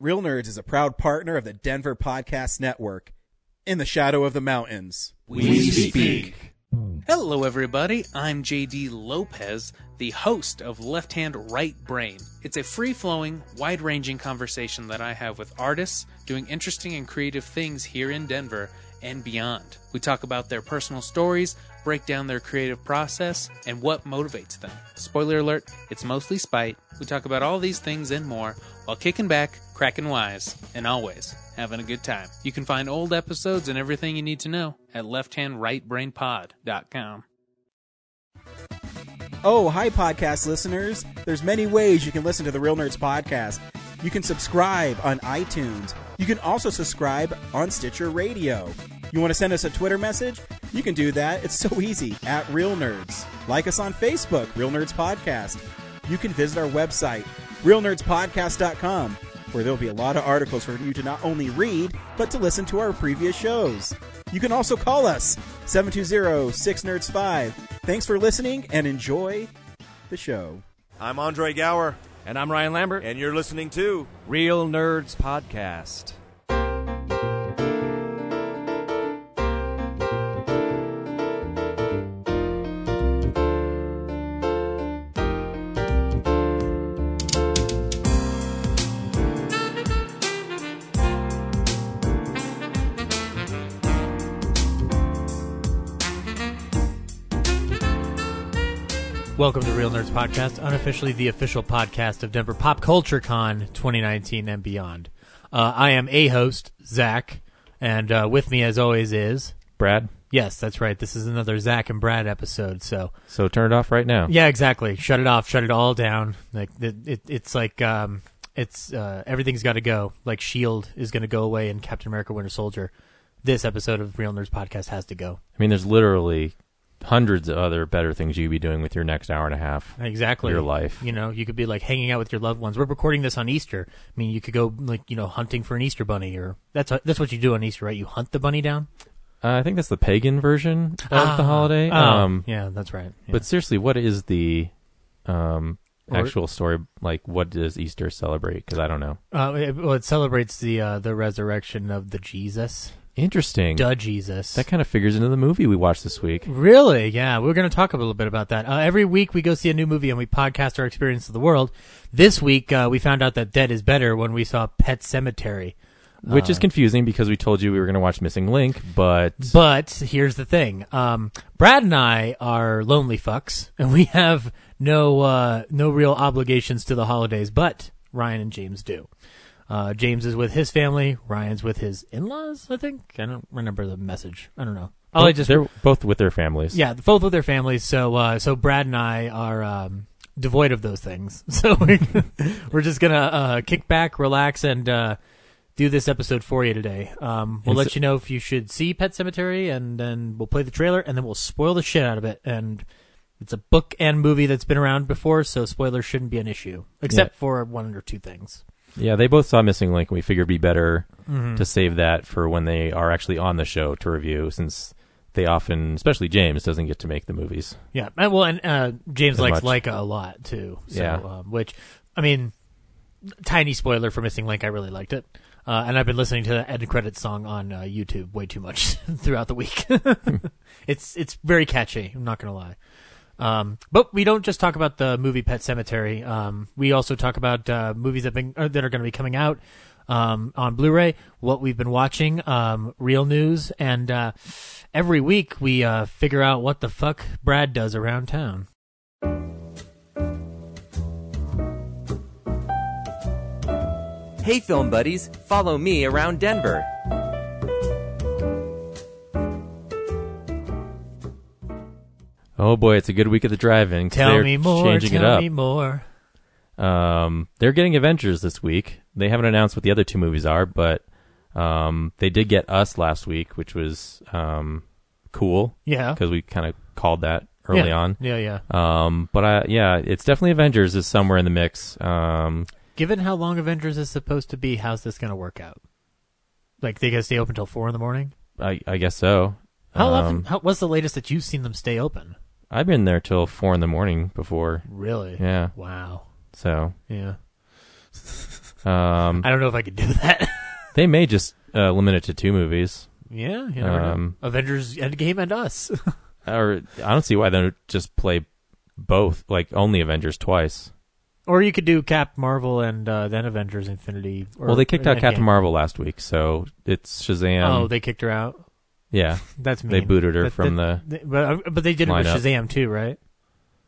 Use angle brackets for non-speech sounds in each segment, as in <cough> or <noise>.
Real Nerds is a proud partner of the Denver Podcast Network. In the shadow of the mountains. We speak. Hello, everybody. I'm JD Lopez, the host of Left Hand Right Brain. It's a free flowing, wide ranging conversation that I have with artists doing interesting and creative things here in Denver and beyond. We talk about their personal stories, break down their creative process, and what motivates them. Spoiler alert, it's mostly spite. We talk about all these things and more while kicking back, cracking wise, and always having a good time. You can find old episodes and everything you need to know at lefthandrightbrainpod.com. Oh, hi, podcast listeners. There's many ways you can listen to the Real Nerds podcast. You can subscribe on iTunes. You can also subscribe on Stitcher Radio. You want to send us a Twitter message? You can do that. It's so easy at Real Nerds. Like us on Facebook, Real Nerds Podcast. You can visit our website, realnerdspodcast.com, where there'll be a lot of articles for you to not only read, but to listen to our previous shows. You can also call us 720-6nerds5. Thanks for listening and enjoy the show. I'm Andre Gower, And I'm Ryan Lambert. and you're listening to Real Nerds Podcast. Welcome to Real Nerds Podcast, unofficially the official podcast of Denver Pop Culture Con 2019 and beyond. Uh, I am a host, Zach, and uh, with me, as always, is Brad. yes, that's right. This is another Zach and Brad episode. So So turn it off right now. yeah, exactly. Shut it off. Shut it all down. Like it, it it's like um, it's uh, everything's got to go. Like Shield is going to go away, and Captain America: Winter Soldier. This episode of Real Nerds Podcast has to go. I mean, there's literally hundreds of other better things you could be doing with your next hour and a half. Exactly. Your life. You know, you could be like hanging out with your loved ones. We're recording this on Easter. I mean, you could go like you know hunting for an Easter bunny, or that's that's what you do on Easter, right? You hunt the bunny down. Uh, I think that's the pagan version of the Ah. holiday. Oh, um, yeah, that's right. Yeah. But seriously, what is the um, actual story? Like, what does Easter celebrate? Because I don't know. uh, it, well, it celebrates the uh, the resurrection of the Jesus, Interesting. the Jesus. That kind of figures into the movie we watched this week. Really? Yeah, we're going to talk a little bit about that. Uh, every week we go see a new movie and we podcast our experience of the world. This week uh, we found out that Dead is better when we saw Pet Sematary. Which Uh, is confusing because we told you we were going to watch Missing Link, but But here's the thing: um, Brad and I are lonely fucks, and we have no uh, no real obligations to the holidays. But Ryan and James do. Uh, James is with his family. Ryan's with his in-laws. I think I don't remember the message. I don't know. All I just they're both with their families. yeah, both with their families. So uh, so Brad and I are um, devoid of those things. <laughs> So we're, <laughs> we're just gonna uh, kick back, relax, and uh, do this episode for you today. Um, we'll And let so- you know if you should see Pet Sematary, and then we'll play the trailer, and then we'll spoil the shit out of it. And it's a book and movie that's been around before, so spoilers shouldn't be an issue, except for one or two things. Yeah, they both saw Missing Link, and we figured it'd be better Mm-hmm. to save that for when they are actually on the show to review, since they often, especially James, doesn't get to make the movies. Yeah, and, well, and uh, James likes much. Laika a lot too. So, Yeah. um, which I mean, tiny spoiler for Missing Link. I really liked it, uh, and I've been listening to the end credits song on uh, YouTube way too much <laughs> throughout the week. <laughs> <laughs> it's it's very catchy. I'm not gonna lie. Um, but we don't just talk about the movie Pet Sematary. Um, we also talk about uh, movies that been uh, that are going to be coming out um, on Blu-ray. What we've been watching, um, real news, and uh, every week we uh, figure out what the fuck Brad does around town. Hey, film buddies, follow me around Denver. Oh boy, it's a good week of the drive-in. Tell me more. Changing tell it up. me more. Um, they're getting Avengers this week. They haven't announced what the other two movies are, but um, they did get Us last week, which was um, cool Yeah. because we kind of called that early yeah. on. Yeah, yeah. Um, but I, yeah, it's definitely Avengers is somewhere in the mix. Um, Given how long Avengers is supposed to be, how's this going to work out? Like they got to stay open till four in the morning. I, I guess so. How Um, often? How, what's the latest that you've seen them stay open? I've been there till four in the morning before. Really? Yeah. Wow. So Yeah. Um, <laughs> I don't know if I could do that. <laughs> they may just uh, limit it to two movies, yeah, you. Um, Avengers Endgame and us. <laughs> or I don't see why they don't just play both, like only Avengers twice. or you could do Cap Marvel and uh, then Avengers Infinity. Or well, they kicked out Endgame. Captain Marvel last week, so it's Shazam. oh, they kicked her out. Yeah, That's mean. they booted her from the, but uh, but they did it with lineup. Shazam too, right?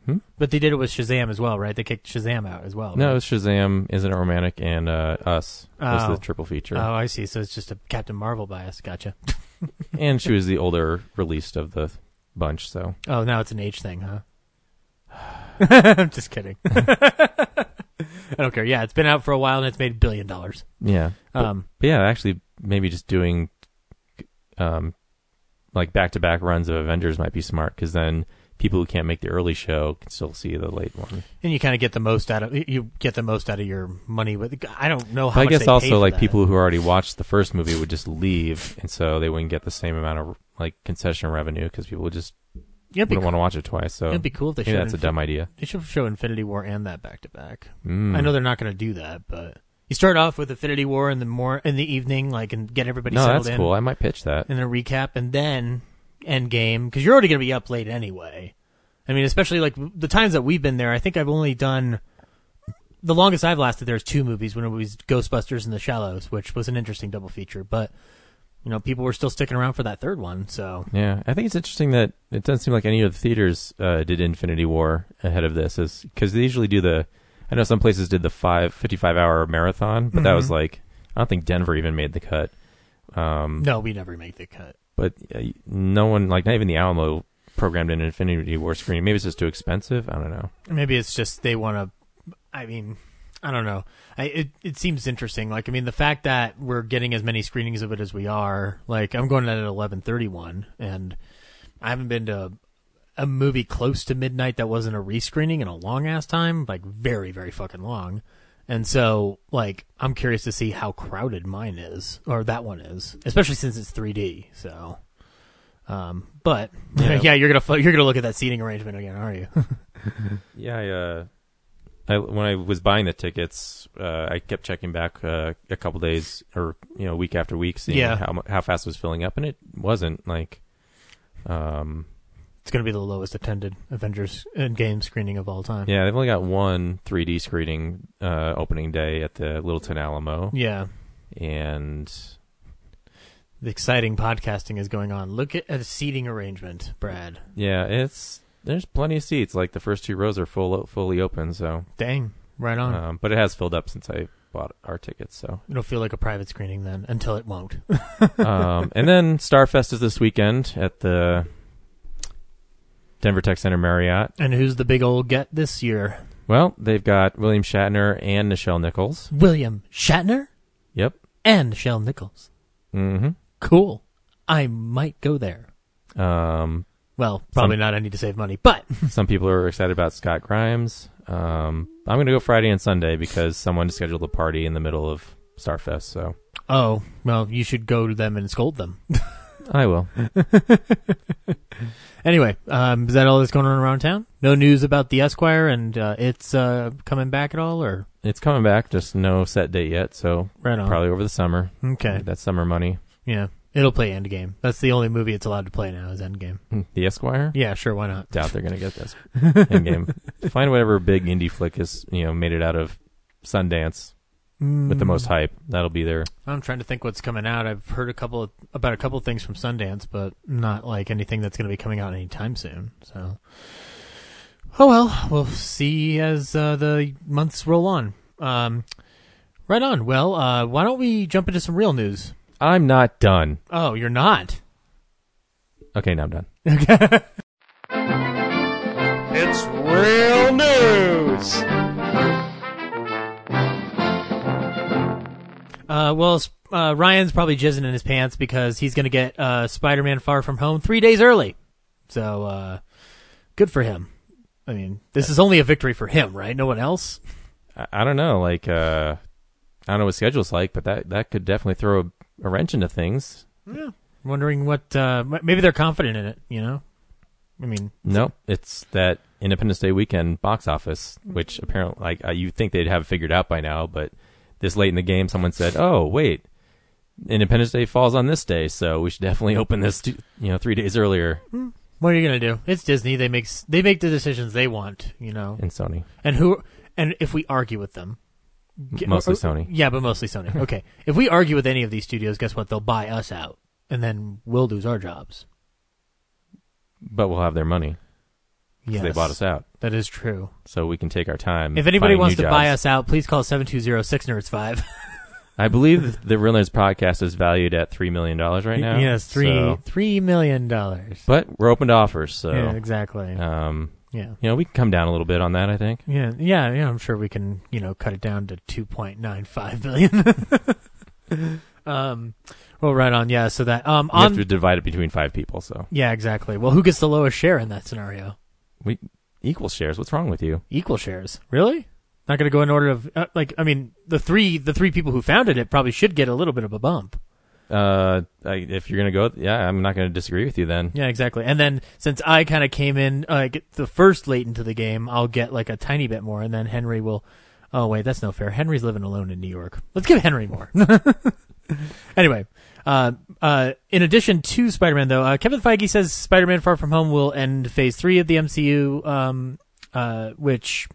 Hmm? But they did it with Shazam as well, right? They kicked Shazam out as well. No, right? it's Shazam, Isn't It Romantic, and uh, Us was Oh. the triple feature. Oh, I see. So it's just a Captain Marvel bias. Gotcha. <laughs> and she was the older released of the bunch, so Oh, now it's an age thing, huh? I'm <sighs> <laughs> just kidding. <laughs> I don't care. Yeah, it's been out for a while and it's made a billion dollars. yeah. But, Um, but yeah, actually, maybe just doing um, like back to back runs of Avengers might be smart because then people who can't make the early show can still see the late one. and you kind of get the most out of you get the most out of your money with. I don't know But how. I guess also like that. people who already watched the first movie would just leave, and so they wouldn't get the same amount of like concession revenue because people would just be, wouldn't want to watch it twice. So it'd be cool if they maybe that's a dumb idea. They should show Infinity War and that back to back. Mm. I know they're not going to do that, but you start off with Infinity War in the more in the evening, like and get everybody No, settled that's in, cool. I might pitch that. and a recap, and then end game because you're already going to be up late anyway. I mean, especially like the times that we've been there. I think I've only done the longest I've lasted there is two movies when it was Ghostbusters and The Shallows, which was an interesting double feature. But you know, people were still sticking around for that third one. So Yeah, I think it's interesting that it doesn't seem like any of the theaters uh, did Infinity War ahead of this, is because they usually do the. I know some places did the five 55 hour marathon, but that was Mhm. like I don't think Denver even made the cut. Um, no, we never make the cut. but uh, no one, like not even the Alamo, programmed an Infinity War screening. Maybe it's just too expensive. I don't know. Maybe it's just they want to. I mean, I don't know. I, it it seems interesting. Like, I mean, the fact that we're getting as many screenings of it as we are. Like, I'm going at eleven thirty one, and I haven't been to a movie close to midnight that wasn't a rescreening in a long ass time. Like, very very fucking long. And so, like, I'm curious to see how crowded mine is, or that one is, especially since it's 3D. So, um, but <laughs> Yeah. yeah, you're gonna you're gonna look at that seating arrangement again, are you? <laughs> <laughs> Yeah, I, uh, I when I was buying the tickets, uh, I kept checking back uh, a couple days or you know week after week, seeing Yeah. how how fast it was filling up, and it wasn't like. Um, It's going to be the lowest attended Avengers Endgame screening of all time. yeah, they've only got one 3D screening uh, opening day at the Littleton Alamo, Yeah. and The exciting podcasting is going on. Look at a seating arrangement, Brad. yeah, it's there's plenty of seats. Like the first two rows are full fully open, so Dang. Right on. um, but it has filled up since I bought our tickets. So <laughs> It'll feel like a private screening then until it won't. <laughs> um, and then Starfest is this weekend at the Denver Tech Center Marriott. and who's the big old get this year? Well, they've got William Shatner and Nichelle Nichols. William Shatner Yep. and Michelle Nichols. Mm hmm Cool. I might go there. Um, Well, probably not. I need to save money, but <laughs> some people are excited about Scott Grimes. Um, I'm going to go Friday and Sunday because someone scheduled a party in the middle of Starfest. So oh, well, you should go to them and scold them. <laughs> I will. <laughs> Anyway, um, is that all that's going on around town? No news about the Esquire and uh, it's uh, coming back at all, or It's coming back, just no set date yet. So right on? probably over the summer. Okay, That's summer money. yeah, it'll play Endgame. That's the only movie it's allowed to play now is Endgame. Hmm, The Esquire. Yeah, sure, why not? Doubt they're going to get this <laughs> Endgame. Find whatever big indie flick is, you know, made it out of Sundance with the most hype. That'll be there. I'm trying to think what's coming out. I've heard a couple of, about a couple of things from Sundance, but not like anything that's going to be coming out anytime soon. So, oh well, we'll see as uh, the months roll on. Um, right on. Well, uh, why don't we jump into some real news? I'm not done. Oh, you're not. Okay, now I'm done. <laughs> Okay. It's real news. Uh, well, uh, Ryan's probably jizzing in his pants because he's going to get uh, Spider-Man: Far From Home three days early. So, uh, good for him. I mean, this is only a victory for him, right? No one else. I, I don't know. Like, uh, I don't know what schedule's like, but that that could definitely throw a, a wrench into things. Yeah, wondering what? Uh, maybe they're confident in it. You know. I mean, No, it's that Independence Day weekend box office, which apparently, like, uh, you think they'd have figured out by now, but this late in the game, someone said, "Oh, wait, Independence Day falls on this day, so we should definitely open this, two, you know, three days earlier." Hmm. What are you gonna do? It's Disney. They make they make the decisions they want, you know. And Sony, And who? And if we argue with them, Mostly or- Sony. Yeah, but mostly Sony. <laughs> Okay. if we argue with any of these studios, guess what? They'll buy us out, and then we'll lose our jobs. but we'll have their money Yes, they bought us out, That is true. so we can take our time. If anybody wants to buy us out, please call seven two zero six nerds five. <laughs> I believe the Real Nerds podcast is valued at three million dollars right now. yes, three so- three million dollars. but we're open to offers, so yeah, exactly. um, yeah. you know, we can come down a little bit on that. I think. Yeah, yeah, yeah. I'm sure we can, you know, cut it down to two point nine five billion. <laughs> um, well, right on. Yeah. So that um We have to divide it between five people, so yeah, exactly. Well, who gets the lowest share in that scenario? We equal shares. What's wrong with you? Equal shares. Really? Not going to go in order of uh, like. I mean, the three the three people who founded it probably should get a little bit of a bump. Uh, I, if you're gonna go, yeah, I'm not gonna disagree with you then. Yeah, exactly. And then since I kind of came in, uh, the first late into the game, I'll get like a tiny bit more, and then Henry will. Oh wait, that's no fair. Henry's living alone in New York. Let's give Henry more. <laughs> anyway, uh, uh, in addition to Spider-Man, though, uh, Kevin Feige says Spider-Man: Far From Home will end Phase Three of the MCU. Um, uh, which,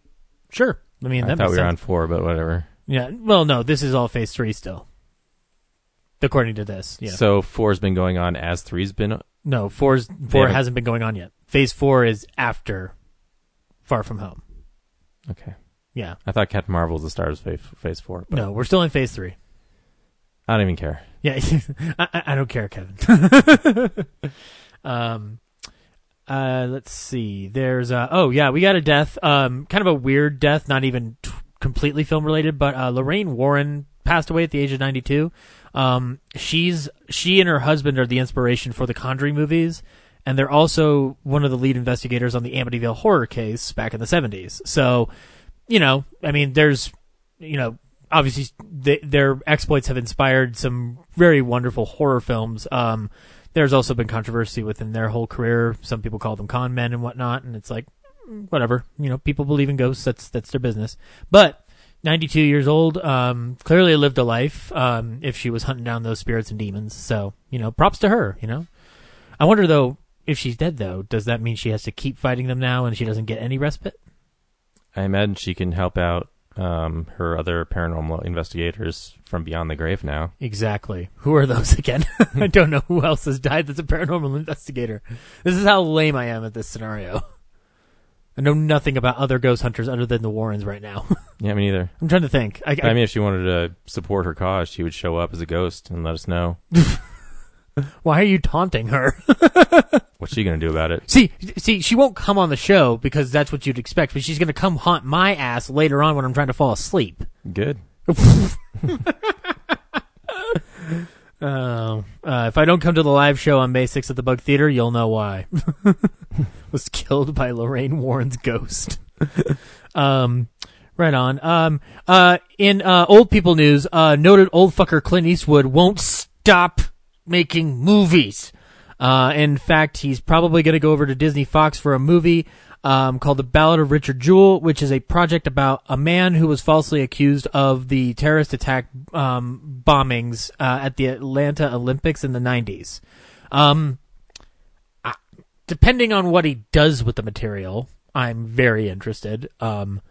sure. I mean, I that thought makes we were sense. on four, but whatever. Yeah. Well, no, this is all Phase Three still, according to this. Yeah. So four's been going on as three's been. No, four's four haven't- hasn't been going on yet. Phase four is after Far From Home. Okay, Yeah. I thought Captain Marvel was the start of phase, phase four, but No, we're still in phase three. I don't even care. Yeah, <laughs> I, I- don't care, Kevin. <laughs> um, uh, let's see. There's uh, oh yeah, we got a death. Um, kind of a weird death, not even t- completely film related, but uh, Lorraine Warren passed away at the age of 92. Um, she's she and her husband are the inspiration for the Conjuring movies, and they're also one of the lead investigators on the Amityville horror case back in the 70s. So, you know, I mean, there's you know, obviously their exploits have inspired some very wonderful horror films. Um, there's also been controversy within their whole career. Some people call them con men and whatnot, and it's like, mm, whatever. You know, people believe in ghosts. That's that's their business. But 92 years old, um, clearly lived a life. Um, if she was hunting down those spirits and demons, so you know, props to her. You know, I wonder though if she's dead though, does that mean she has to keep fighting them now and she doesn't get any respite? I imagine she can help out um, her other paranormal investigators from beyond the grave now. Exactly. Who are those <laughs> again? <laughs> I don't know who else has died that's a paranormal investigator. This is how lame I am at this scenario. I know nothing about other ghost hunters other than the Warrens right now. <laughs> Yeah, me neither. I'm trying to think. I, I mean, if she wanted to support her cause, she would show up as a ghost and let us know. why are you taunting her? What's she gonna do about it? see, see, she won't come on the show because that's what you'd expect, but she's going to come haunt my ass later on when I'm trying to fall asleep. Good. Uh, <laughs> uh, if I don't come to the live show on May 6th at the Bug Theater, you'll know why. <laughs> Was killed by Lorraine Warren's ghost. <laughs> um, right on. Um, uh, in uh, old people news, uh, noted old fucker Clint Eastwood won't stop making movies. Uh, in fact, he's probably going to go over to Disney Fox for a movie um, called The Ballad of Richard Jewell, which is a project about a man who was falsely accused of the terrorist attack um, bombings uh, at the Atlanta Olympics in the 90s. Um, depending on what he does with the material, I'm very interested. Um,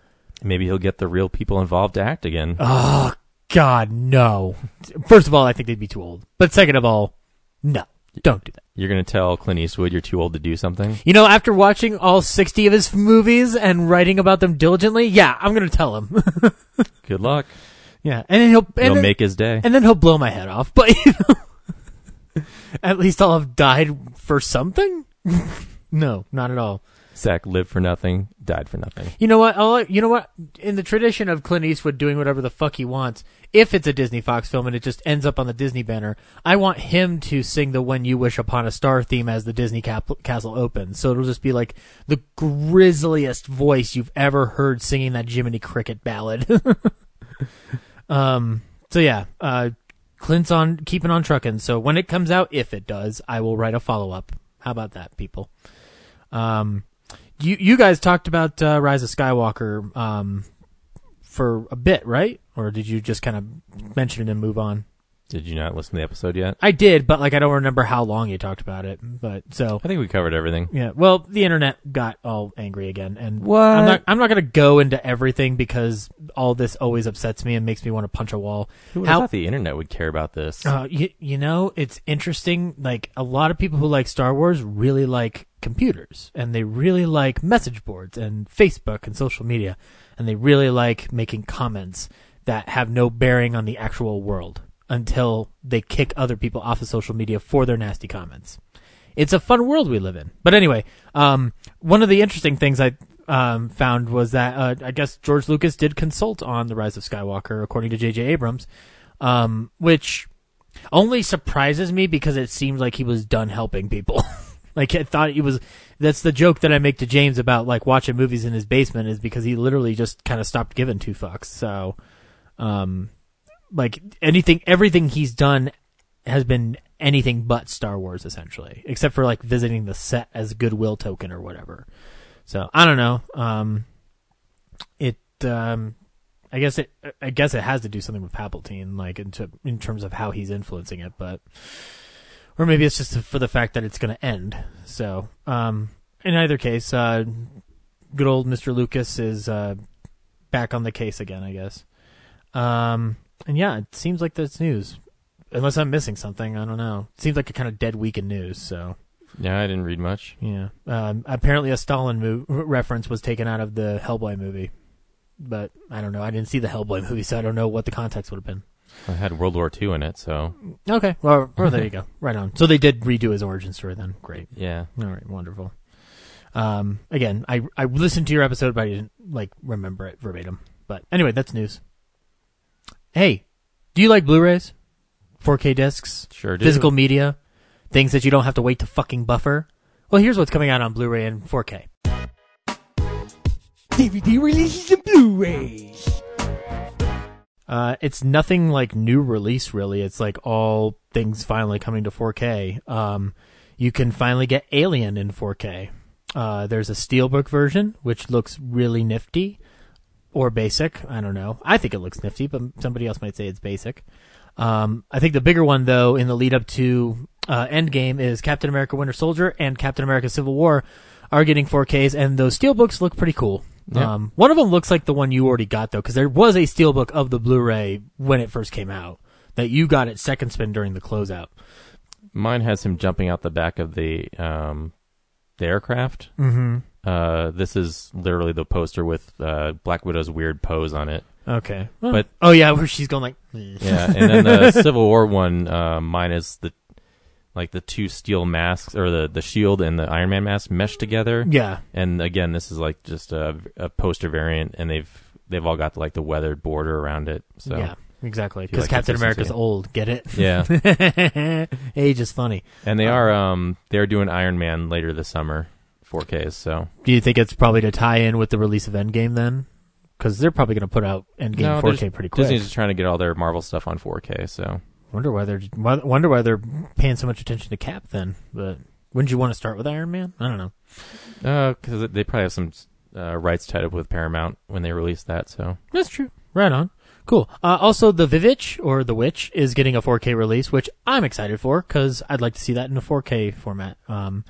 Maybe he'll get the real people involved to act again. oh, God, no. First of all, I think they'd be too old. But second of all, no. Don't do that. You're gonna tell Clint Eastwood you're too old to do something. You know, after watching all 60 of his movies and writing about them diligently, yeah, I'm going to tell him. <laughs> Good luck. yeah. And then he'll, and You'll then, make his day. and then he'll blow my head off. But, you know, <laughs> at least I'll have died for something? <laughs> no, not at all. Zach lived for nothing, died for nothing. You know what? I'll, you know what? In the tradition of Clint Eastwood doing whatever the fuck he wants, if it's a Disney Fox film and it just ends up on the Disney banner, I want him to sing the "When You Wish Upon a Star" theme as the Disney cap- castle opens. So it'll just be like the grisliest voice you've ever heard singing that Jiminy Cricket ballad. <laughs> um. So yeah, uh, Clint's on keeping on trucking. So when it comes out, if it does, I will write a follow up. How about that, people? Um, you you guys talked about uh, Rise of Skywalker um, for a bit, right? Or did you just kind of mention it and move on? Did you not listen to the episode yet? I did, but like I don't remember how long you talked about it. But so I think we covered everything. yeah, well, the internet got all angry again, and What? I'm not. I'm not going to go into everything because all this always upsets me and makes me want to punch a wall. Who would How- have thought the internet would care about this? Uh, you, you know, it's interesting. Like a lot of people who like Star Wars really like computers, and they really like message boards and Facebook and social media, and they really like making comments that have no bearing on the actual world until they kick other people off of social media for their nasty comments. It's a fun world we live in. But anyway, um, one of the interesting things I um, found was that uh, I guess George Lucas did consult on the Rise of Skywalker, according to J.J. Abrams, um, which only surprises me because it seems like he was done helping people. <laughs> like I thought he was. That's the joke that I make to James about like watching movies in his basement is because he literally just kind of stopped giving two fucks. So, um, like anything, everything he's done has been anything but Star Wars essentially, except for like visiting the set as a goodwill token or whatever. So I don't know. Um, it um, I guess it I guess it has to do something with Palpatine, like in, t- in terms of how he's influencing it, but or maybe it's just for the fact that it's going to end. So um, in either case, uh, good old Mr. Lucas is uh, back on the case again, I guess. Um, and yeah, it seems like that's news. Unless I'm missing something, I don't know. It seems like a kind of dead week in news. So yeah, I didn't read much. yeah. Um, apparently, a Stalin mo- reference was taken out of the Hellboy movie, but I don't know. I didn't see the Hellboy <laughs> movie, so I don't know what the context would have been. I had World War II in it, so Okay, well, well there you go. Right on. So they did redo his origin story then. Great. yeah. All right, wonderful. Um, again, I I listened to your episode, but I didn't like remember it verbatim. But anyway, that's news. Hey, do you like Blu-rays, 4K discs, Sure do. physical media, things that you don't have to wait to fucking buffer? Well, here's what's coming out on Blu-ray and 4K. DVD releases and Blu-rays. Uh, it's nothing like new release really. It's like all things finally coming to 4K. Um, you can finally get Alien in 4K. Uh, there's a steelbook version which looks really nifty or basic. I don't know. I think it looks nifty, but somebody else might say it's basic. Um, I think the bigger one though in the lead up to uh, Endgame is Captain America: Winter Soldier and Captain America: Civil War are getting 4Ks, and those steelbooks look pretty cool. Yeah. Um, one of them looks like the one you already got though, because there was a steelbook of the Blu-ray when it first came out that you got at second spin during the closeout. Mine has him jumping out the back of the um the aircraft. Mm-hmm. Uh, this is literally the poster with uh, Black Widow's weird pose on it. Okay, But- oh yeah, <laughs> where she's going like, <laughs> Yeah, and then the <laughs> Civil War one, uh, mine is the like the two steel masks or the the shield and the Iron Man mask meshed together. yeah, And again, this is like just a, a poster variant, and they've they've all got like the weathered border around it. So yeah, exactly. Because like Captain. America's old. Get it? yeah, <laughs> Age is funny. and they are um they're doing Iron Man later this summer, 4Ks. So Do you think it's probably to tie in with the release of Endgame then? Because they're probably going to put out Endgame No, 4K just- pretty quick. Disney's just trying to get all their Marvel stuff on 4K. So Wonder why they're wonder why they're paying so much attention to Cap then. But wouldn't you want to start with Iron Man? I don't know. because they probably have some uh, rights tied up with Paramount when they release that. So That's true. Right on. Cool. Uh, also, the Vivitch or the Witch is getting a 4K release, which I'm excited for because I'd like to see that in a 4K format. Um,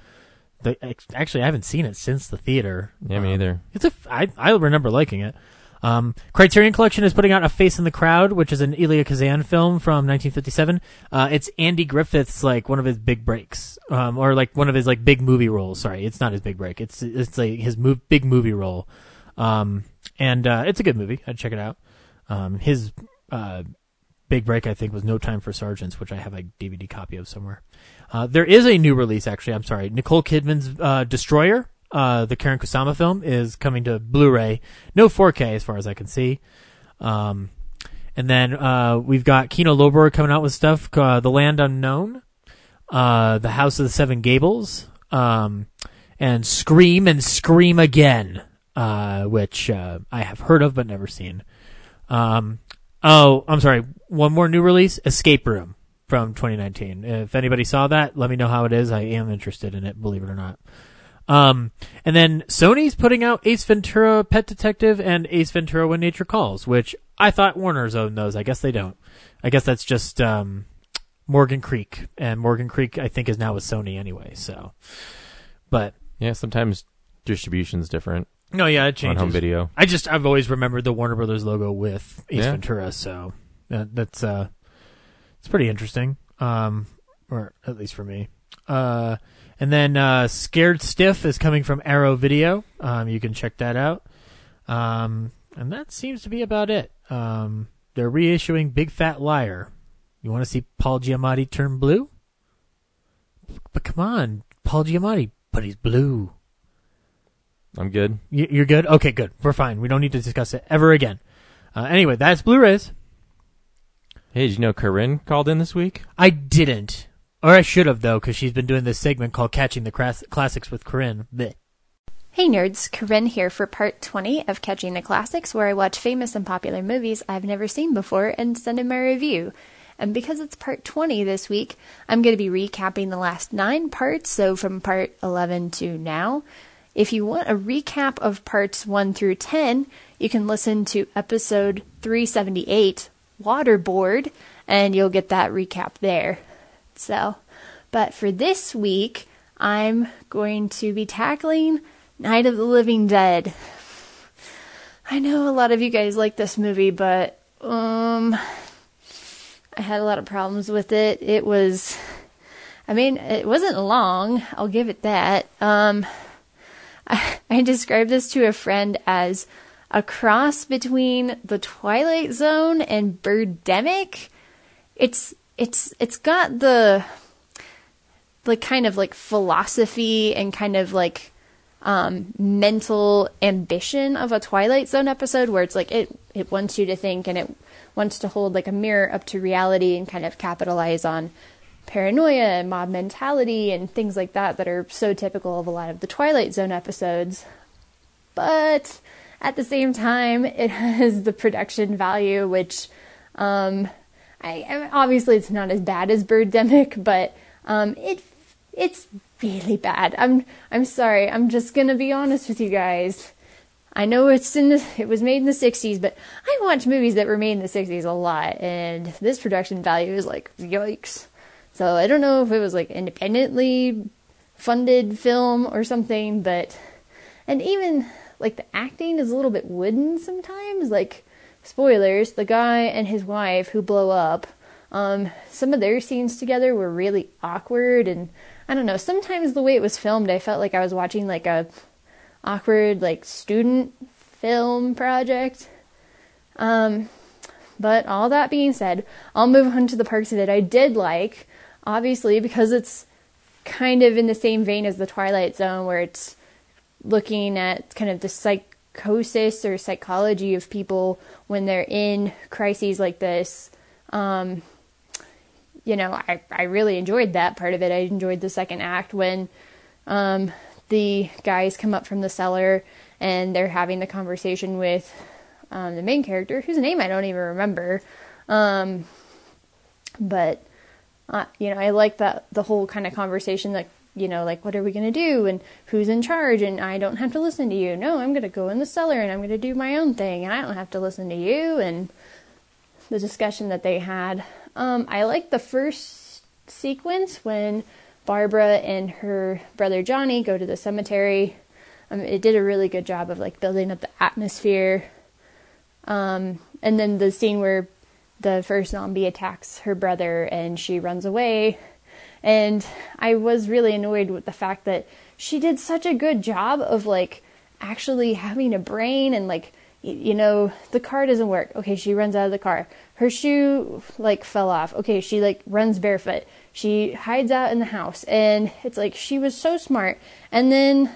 the, actually, I haven't seen it since the theater. yeah, me Um, either. It's a. I I remember liking it. Um, Criterion Collection is putting out A Face in the Crowd, which is an Elia Kazan film from 1957. Uh, it's Andy Griffith's like one of his big breaks, um, or like one of his like big movie roles. Sorry, it's not his big break. It's it's like his big movie role. Um, and uh, it's a good movie. I'd check it out. Um, his uh, big break, I think, was No Time for Sergeants, which I have a DVD copy of somewhere. Uh, there is a new release, actually. I'm sorry. Nicole Kidman's uh, Destroyer, uh, the Karyn Kusama film, is coming to Blu-ray. No 4K, as far as I can see. Um, and then uh, we've got Kino Lorber coming out with stuff. Uh, the Land Unknown, uh, The House of the Seven Gables, um, and Scream and Scream Again, uh, which uh, I have heard of but never seen. Um, oh, I'm sorry. One more new release, Escape Room from 2019. If anybody saw that, let me know how it is. I am interested in it, believe it or not. Um, and then Sony's putting out Ace Ventura Pet Detective and Ace Ventura When Nature Calls, which I thought Warner's owned those. I guess they don't. I guess that's just um, Morgan Creek, and Morgan Creek I think is now with Sony anyway. So, but Yeah, sometimes distribution's different no, yeah, it changes. on home video. I just I've always remembered the Warner Brothers logo with Ace Yeah. Ventura, so uh, that's uh, it's pretty interesting. Um, or at least for me. Uh, and then uh, Scared Stiff is coming from Arrow Video. Um, you can check that out. Um, and that seems to be about it. Um, they're reissuing Big Fat Liar. You want to see Paul Giamatti turn blue? But come on, Paul Giamatti, but he's blue. I'm good. You- You're good? Okay, good. We're fine. We don't need to discuss it ever again. Uh, anyway, that's Blu-rays. Hey, did you know Corinne called in this week? I didn't. Or I should have, though, because she's been doing this segment called Catching the Classics with Corinne. Bleh. Hey nerds, Corinne here for part 20 of Catching the Classics, where I watch famous and popular movies I've never seen before and send in my review. And because it's part 20 this week, I'm going to be recapping the last nine parts, so from part 11 to now. If you want a recap of parts 1 through 10, you can listen to episode 378, Waterboard, and you'll get that recap there. So, but for this week, I'm going to be tackling Night of the Living Dead. I know a lot of you guys like this movie, but um I had a lot of problems with it. It was I mean, it wasn't long, I'll give it that. Um I, <laughs> I described this to a friend as a cross between the Twilight Zone and Birdemic. It's it's it's got the the kind of like philosophy and kind of like um, mental ambition of a Twilight Zone episode, where it's like it it wants you to think and it wants to hold like a mirror up to reality and kind of capitalize on paranoia and mob mentality and things like that that are so typical of a lot of the Twilight Zone episodes. But at the same time, it <laughs> has the production value, which um, I, obviously it's not as bad as Birdemic, but um, it it's really bad. I'm I'm sorry. I'm just gonna be honest with you guys. I know it's in the, it was made in the 60s, but I watch movies that were made in the 60s a lot, and this production value is like yikes. So I don't know if it was like independently funded film or something, but and even like the acting is a little bit wooden sometimes. Like spoilers, the guy and his wife who blow up, um, some of their scenes together were really awkward and I don't know. Sometimes the way it was filmed, I felt like I was watching like a awkward like student film project. Um, but all that being said, I'll move on to the parts that I did like. Obviously, because it's kind of in the same vein as the Twilight Zone, where it's looking at kind of the psychosis or psychology of people when they're in crises like this. Um, you know, I, I really enjoyed that part of it. I enjoyed the second act when um, the guys come up from the cellar and they're having the conversation with um, the main character, whose name I don't even remember. Um, but uh, you know, I like that the whole kind of conversation, like you know, like what are we gonna do and who's in charge, and I don't have to listen to you. No, I'm gonna go in the cellar and I'm gonna do my own thing, and I don't have to listen to you. And the discussion that they had. Um, I like the first sequence when Barbara and her brother Johnny go to the cemetery. Um, it did a really good job of like building up the atmosphere. Um, and then the scene where the first zombie attacks her brother and she runs away. And I was really annoyed with the fact that she did such a good job of like actually having a brain and like you know the car doesn't work. Okay she runs out of the car. Her shoe like fell off. Okay she like runs barefoot. She hides out in the house. And it's like she was so smart. And then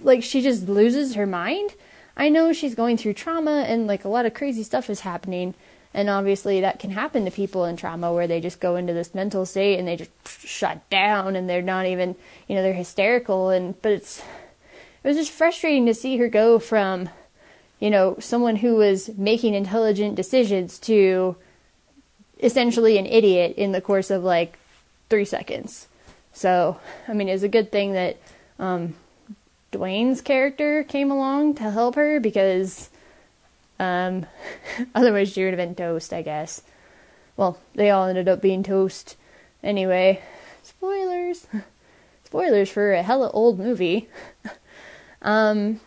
like she just loses her mind. I know she's going through trauma and like a lot of crazy stuff is happening and obviously that can happen to people in trauma where they just go into this mental state and they just shut down and they're not even you know they're hysterical. And but it's it was just frustrating to see her go from you know someone who was making intelligent decisions to essentially an idiot in the course of like three seconds. So i mean it's a good thing that um, Duane's character came along to help her because um, <laughs> otherwise she would have been toast, I guess. Well, they all ended up being toast anyway. Spoilers. <laughs> Spoilers for a hella old movie. <laughs> um,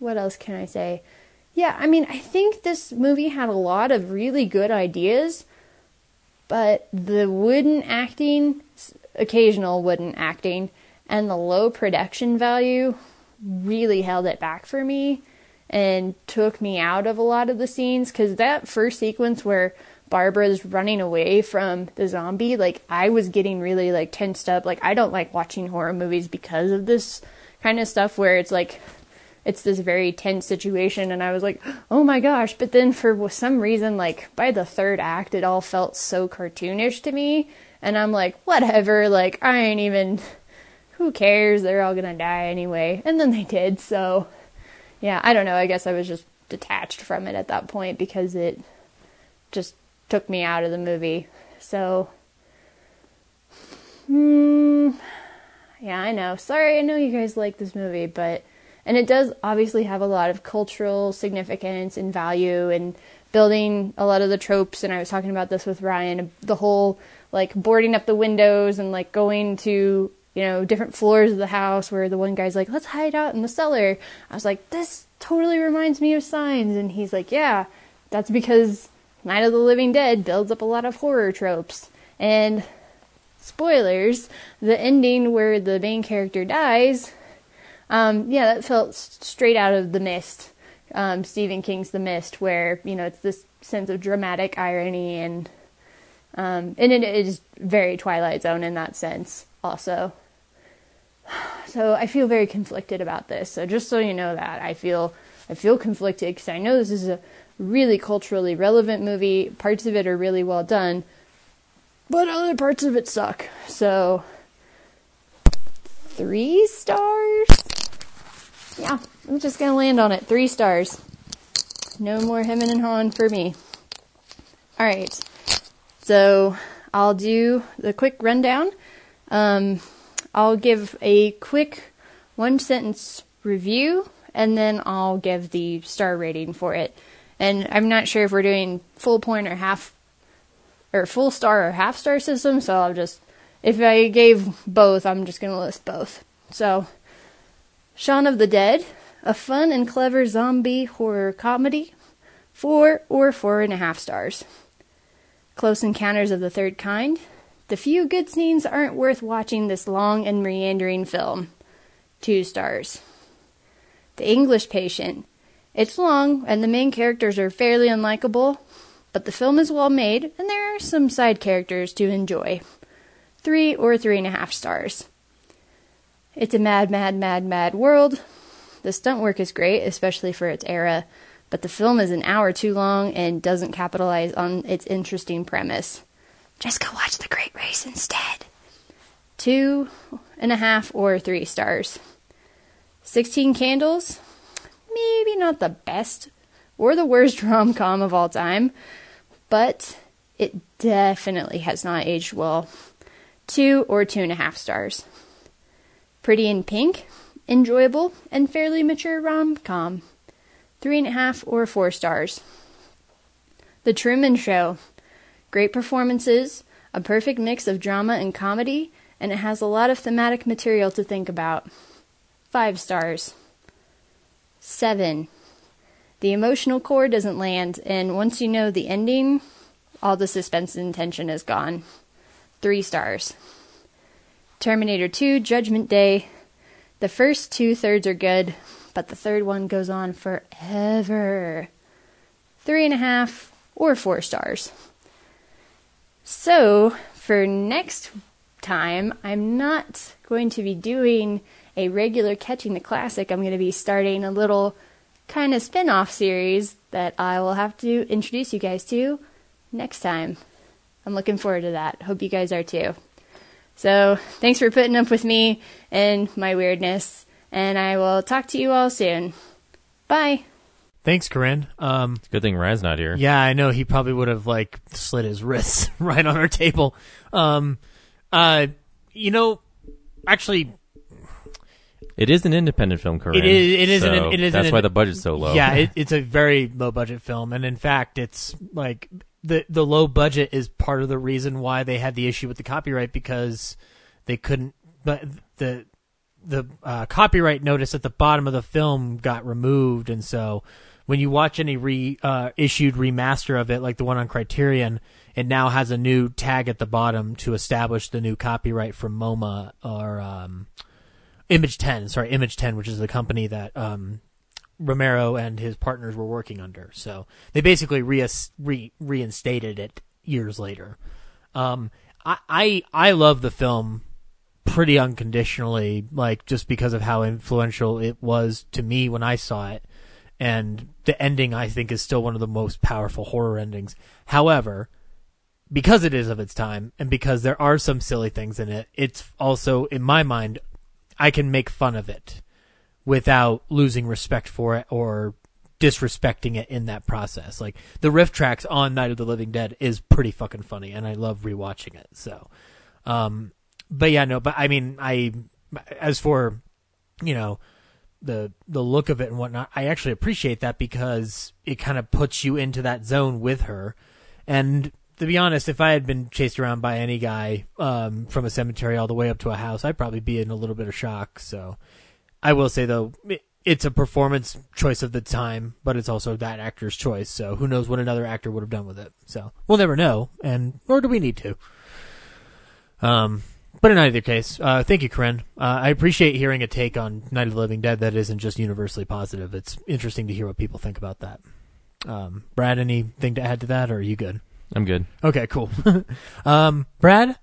what else can I say? Yeah, I mean, I think this movie had a lot of really good ideas, but the wooden acting, occasional wooden acting, and the low production value really held it back for me and took me out of a lot of the scenes because that first sequence where Barbara's running away from the zombie, like I was getting really like tensed up. Like I don't like watching horror movies because of this kind of stuff where it's like it's this very tense situation and I was like, "Oh my gosh." But then for some reason like by the third act it all felt so cartoonish to me and I'm like, "Whatever, like I ain't even who cares? They're all to die anyway." And then they did. So yeah, I don't know. I guess I was just detached from it at that point because it just took me out of the movie. So, hmm, yeah, I know. Sorry, I know you guys like this movie, but and it does obviously have a lot of cultural significance and value and building a lot of the tropes and I was talking about this with Ryan the whole like boarding up the windows and like going to you know different floors of the house where the one guy's like let's hide out in the cellar. I was like this totally reminds me of signs. And he's like yeah that's because Night of the Living Dead builds up a lot of horror tropes. And spoilers the ending where the main character dies um, yeah, that felt straight out of The Mist, um, Stephen King's The Mist, where you know it's this sense of dramatic irony and um, and it is very Twilight Zone in that sense, also. So I feel very conflicted about this. So just so you know that I feel I feel conflicted because I know this is a really culturally relevant movie. Parts of it are really well done, but other parts of it suck. So three stars yeah, I'm just gonna land on it. Three stars. No more hemming and hawing for me. Alright, so I'll do the quick rundown. Um, I'll give a quick one sentence review and then I'll give the star rating for it. And I'm not sure if we're doing full point or half, or full star or half star system, so I'll just, if I gave both, I'm just gonna list both. So, Shaun of the Dead, a fun and clever zombie horror comedy, four or four and a half stars. Close Encounters of the Third Kind, the few good scenes aren't worth watching this long and meandering film, two stars. The English Patient, it's long and the main characters are fairly unlikable, but the film is well made and there are some side characters to enjoy, three or three and a half stars. It's a mad, mad, mad, mad world. The stunt work is great, especially for its era, but the film is an hour too long and doesn't capitalize on its interesting premise. Just go watch The Great Race instead. Two and a half or three stars. 16 Candles, maybe not the best or the worst <laughs> rom com of all time, but it definitely has not aged well. Two or two and a half stars. Pretty in Pink, enjoyable and fairly mature rom com. Three and a half or four stars. The Truman Show, great performances, a perfect mix of drama and comedy, and it has a lot of thematic material to think about. Five stars. Seven. The emotional core doesn't land, and once you know the ending, all the suspense and tension is gone. Three stars. Terminator 2 Judgment Day. The first two thirds are good, but the third one goes on forever. Three and a half or four stars. So, for next time, I'm not going to be doing a regular Catching the Classic. I'm going to be starting a little kind of spin off series that I will have to introduce you guys to next time. I'm looking forward to that. Hope you guys are too. So, thanks for putting up with me and my weirdness, and I will talk to you all soon. Bye. Thanks, Corinne. Um, Good thing Ryan's not here. yeah, I know he probably would have like slit his wrists <laughs> right on our table. Um, uh, you know, actually, It is an independent film, Corinne. It is- it is an- it is That's an- why the budget's so low. Yeah, it, <laughs> it's a very low budget film, and in fact, it's like the the low budget is part of the reason why they had the issue with the copyright because they couldn't. But the the uh, copyright notice at the bottom of the film got removed, and so when you watch any re uh, issued remaster of it, like the one on Criterion, it now has a new tag at the bottom to establish the new copyright from MoMA or um, Image Ten. Sorry, Image Ten, which is the company that um, Romero and his partners were working under. So they basically re- re- reinstated it years later. Um, I, I I love the film pretty unconditionally, like just because of how influential it was to me when I saw it, and the ending I think is still one of the most powerful horror endings. However, because it is of its time, and because there are some silly things in it, it's also in my mind I can make fun of it without losing respect for it or disrespecting it in that process. Like the RiffTrax on Night of the Living Dead is pretty fucking funny, and I love rewatching it. So, um, but yeah, no, but I mean, I as for you know the the look of it and whatnot, I actually appreciate that because it kind of puts you into that zone with her. And to be honest, if I had been chased around by any guy um, from a cemetery all the way up to a house, I'd probably be in a little bit of shock. So, I will say though, it, it's a performance choice of the time, but it's also that actor's choice. So who knows what another actor would have done with it? So we'll never know, and nor do we need to. Um, but in either case, uh, thank you, Corinne. Uh, I appreciate hearing a take on Night of the Living Dead that isn't just universally positive. It's interesting to hear what people think about that. Um, Brad, anything to add to that, or are you good? I'm good. Okay, cool. <laughs> um, Brad,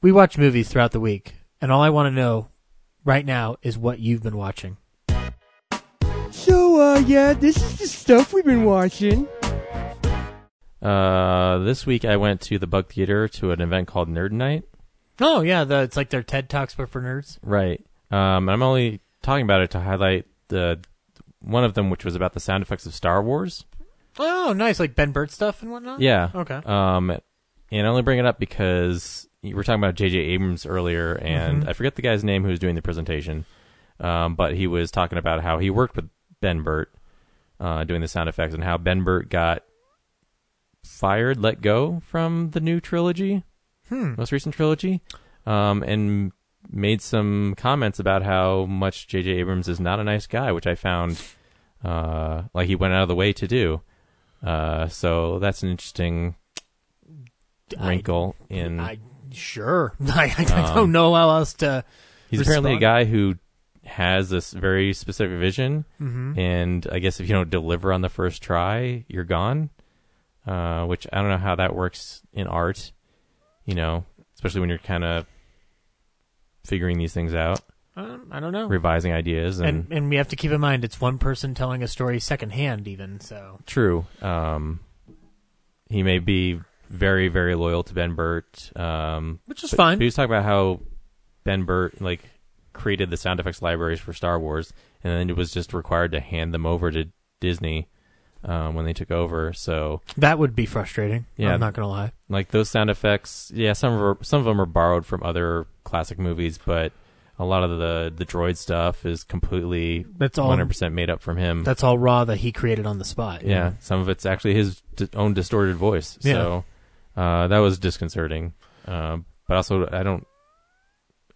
we watch movies throughout the week, and all I want to know right now is what you've been watching. So, uh, yeah, this is the stuff we've been watching. Uh, this week I went to the Bug Theater to an event called Nerd Night. Oh yeah, the, it's like their TED talks, but for nerds. Right. Um, I'm only talking about it to highlight the one of them, which was about the sound effects of Star Wars. Oh, nice, like Ben Burtt stuff and whatnot. Yeah. Okay. Um, and I only bring it up because you were talking about J.J. Abrams earlier, and Mhm. I forget the guy's name who was doing the presentation, um, but he was talking about how he worked with Ben Burtt uh, doing the sound effects, and how Ben Burtt got fired, let go from the new trilogy, Hmm. most recent trilogy, um, and made some comments about how much J.J. Abrams is not a nice guy, which I found uh, like he went out of the way to do. Uh, so that's an interesting wrinkle in. I sure. <laughs> I, I Um, don't know how else to. he's apparently a guy who has this very specific vision, Mhm. and I guess if you don't deliver on the first try, you're gone. Uh, which I don't know how that works in art, you know, especially when you're kind of figuring these things out, Um, I don't know. revising ideas, and, and and we have to keep in mind it's one person telling a story secondhand, even so. True. Um, he may be very, very loyal to Ben Burtt, um, Which is but- fine. but He was talking about how Ben Burtt like created the sound effects libraries for Star Wars, and then it was just required to hand them over to Disney um, when they took over. So That would be frustrating. Yeah. I'm not gonna lie. like those sound effects, yeah, some of are, some of them are borrowed from other classic movies, but a lot of the the droid stuff is completely That's all- 100 percent made up from him. That's all raw that he created on the spot. you Yeah, know? some of it's actually his d- own distorted voice. So uh, that was disconcerting. Uh, but also, I don't,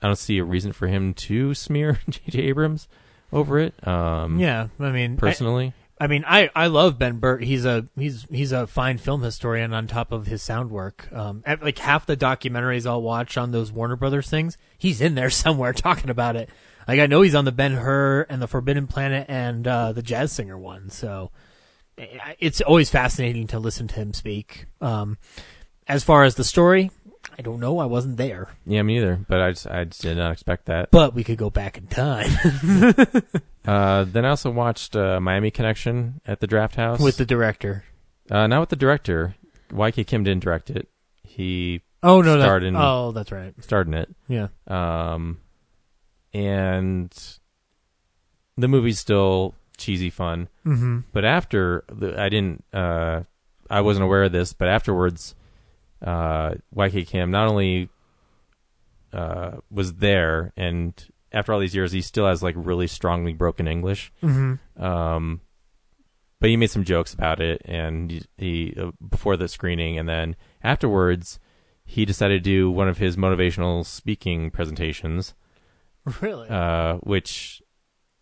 I don't see a reason for him to smear <laughs> J.J. Abrams over it. Um, Yeah, I mean, personally, I mean, I, I love Ben Burtt. He's a he's he's a fine film historian on top of his sound work. Um, like half the documentaries I'll watch on those Warner Brothers things, he's in there <laughs> somewhere talking about it. Like I know he's on the Ben Hur and the Forbidden Planet and uh, the Jazz Singer one. So it's always fascinating to listen to him speak. Um, as far as the story, I don't know. I wasn't there, yeah, me neither. But I just, I just did not expect that. but we could go back in time <laughs> Uh, then I also watched uh, Miami Connection at the Drafthouse with the director. uh, not with the director. YK Kim didn't direct it. He Oh no, starred that, in oh that's right. starred in it. Yeah. Um, and the movie's still cheesy fun. Mhm. But after the, I didn't, uh, I wasn't aware of this, but afterwards, uh, YK Kim not only uh, was there and after all these years, he still has like really strongly broken English. Mm-hmm. Um, but he made some jokes about it, and he, he uh, before the screening, and then afterwards, he decided to do one of his motivational speaking presentations, <laughs> Really? uh, which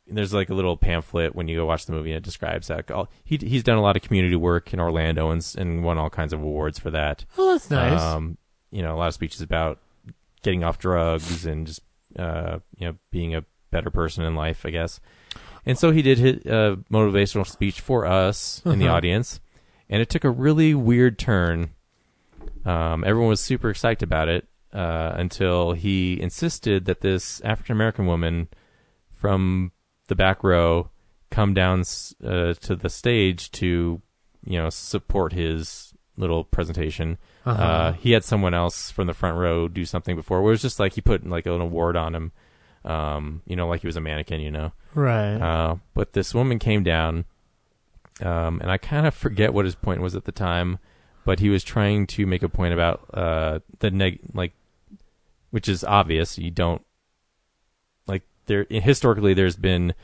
there's like a little pamphlet when you go watch the movie, and it describes that. All, he he's done a lot of community work in Orlando and, and won all kinds of awards for that. oh, that's nice. Um, you know, a lot of speeches about getting off drugs and just uh, you know being a better person in life, I guess. And so he did his uh, motivational speech for us in the Uh-huh. audience, and it took a really weird turn. Um, everyone was super excited about it uh, until he insisted that this African American woman from the back row come down uh, to the stage to, you know, support his little presentation. Uh-huh. Uh, he had someone else from the front row do something before. Where it was just like he put like an award on him, um, you know, like he was a mannequin, you know. right. Uh, but this woman came down, um, and I kind of forget what his point was at the time, but he was trying to make a point about uh, the neg like, which is obvious. You don't there historically. There's been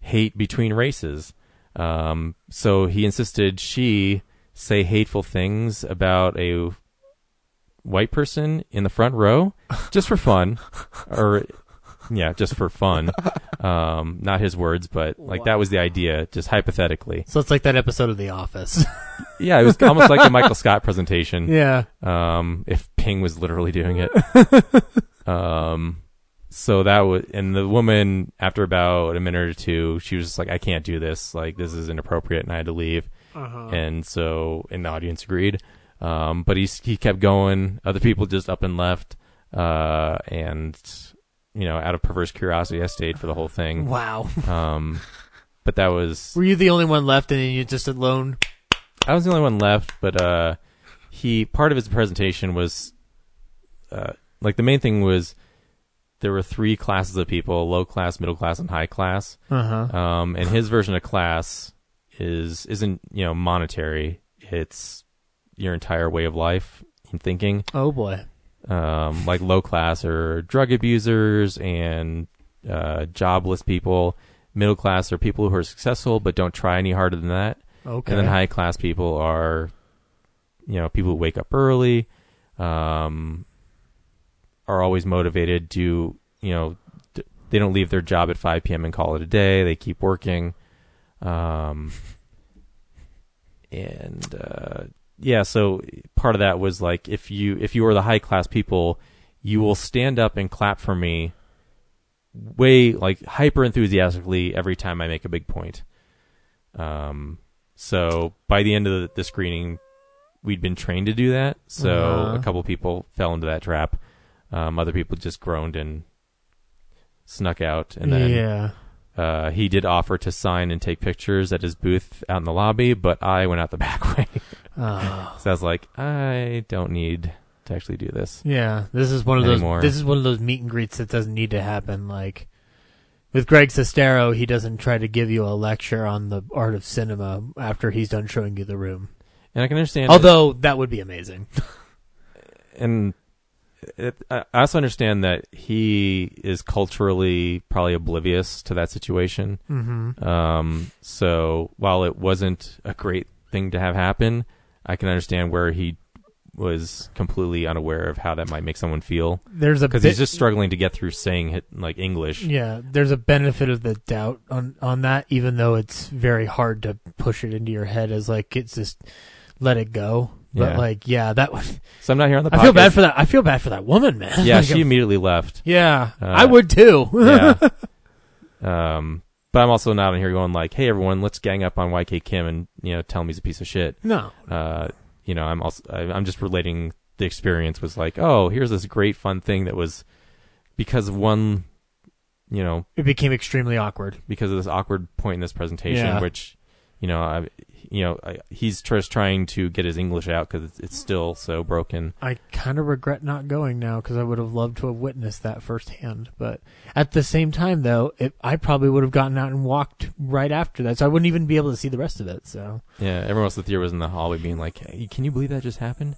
hate between races, um, so he insisted she say hateful things about a white person in the front row just for fun <laughs> or yeah just for fun um not his words but like that was the idea just hypothetically so it's like that episode of The Office. <laughs> yeah it was almost like a michael scott presentation <laughs> yeah. um if ping was literally doing it um so that was and the woman after about a minute or two she was just like i can't do this like this is inappropriate and i had to leave Uh-huh. and so and the audience agreed um but he he kept going other people just up and left uh and you know out of perverse curiosity i stayed for the whole thing Wow. <laughs> um but that was Were you the only one left, and then you just alone? I was the only one left, but uh, he part of his presentation was uh, like the main thing was there were three classes of people: low class, middle class, and high class. Uh huh. Um, and his version of class is isn't you know monetary; it's your entire way of life and thinking. Oh boy. Um, like low class are drug abusers and uh, jobless people. Middle class are people who are successful but don't try any harder than that. Okay. And then high class people are, you know, people who wake up early, um, are always motivated. to you know? d- They don't leave their job at 5 p.m. and call it a day. They keep working. Um, and uh, yeah, so part of that was like if you if you are the high class people, you will stand up and clap for me way like hyper enthusiastically every time I make a big point. Um, so by the end of the, the screening, we'd been trained to do that. So Uh-huh. a couple people fell into that trap. Um, other people just groaned and snuck out. And then yeah. uh, he did offer to sign and take pictures at his booth out in the lobby, but I went out the <laughs> back way. Oh. so I was like, I don't need to actually do this. Yeah, this is one of those. This is one of those meet and greets that doesn't need to happen. Like with Greg Sestero, he doesn't try to give you a lecture on the art of cinema after he's done showing you the room. And I can understand. Although that would be amazing. <laughs> and it, I also understand that he is culturally probably oblivious to that situation. mm-hmm. Um, so while it wasn't a great thing to have happen, I can understand where he was completely unaware of how that might make someone feel There's a because he's just struggling to get through saying it like English. yeah. There's a benefit of the doubt on on that, even though it's very hard to push it into your head as like it's just let it go. But Yeah. like, yeah, that would. So I'm not here on the. I feel bad for that. I feel bad for that woman, man. Yeah, Like, she immediately left. Yeah, Uh, I would too. yeah. <laughs> Um, but I'm also not on here going like, "Hey, everyone, let's gang up on YK Kim and you know tell him he's a piece of shit." no. Uh, you know, I'm also I, I'm just relating the experience was like, "Oh, here's this great fun thing that was because of one, you know, It became extremely awkward. because of this awkward point in this presentation, Yeah. which, you know, I, you know, I, he's just trying to get his English out because it's, it's still so broken. I kind of regret not going now because I would have loved to have witnessed that firsthand. But at the same time, though, it, I probably would have gotten out and walked right after that, so I wouldn't even be able to see the rest of it. So Yeah, everyone else the theater was in the hallway being like, hey, "Can you believe that just happened?"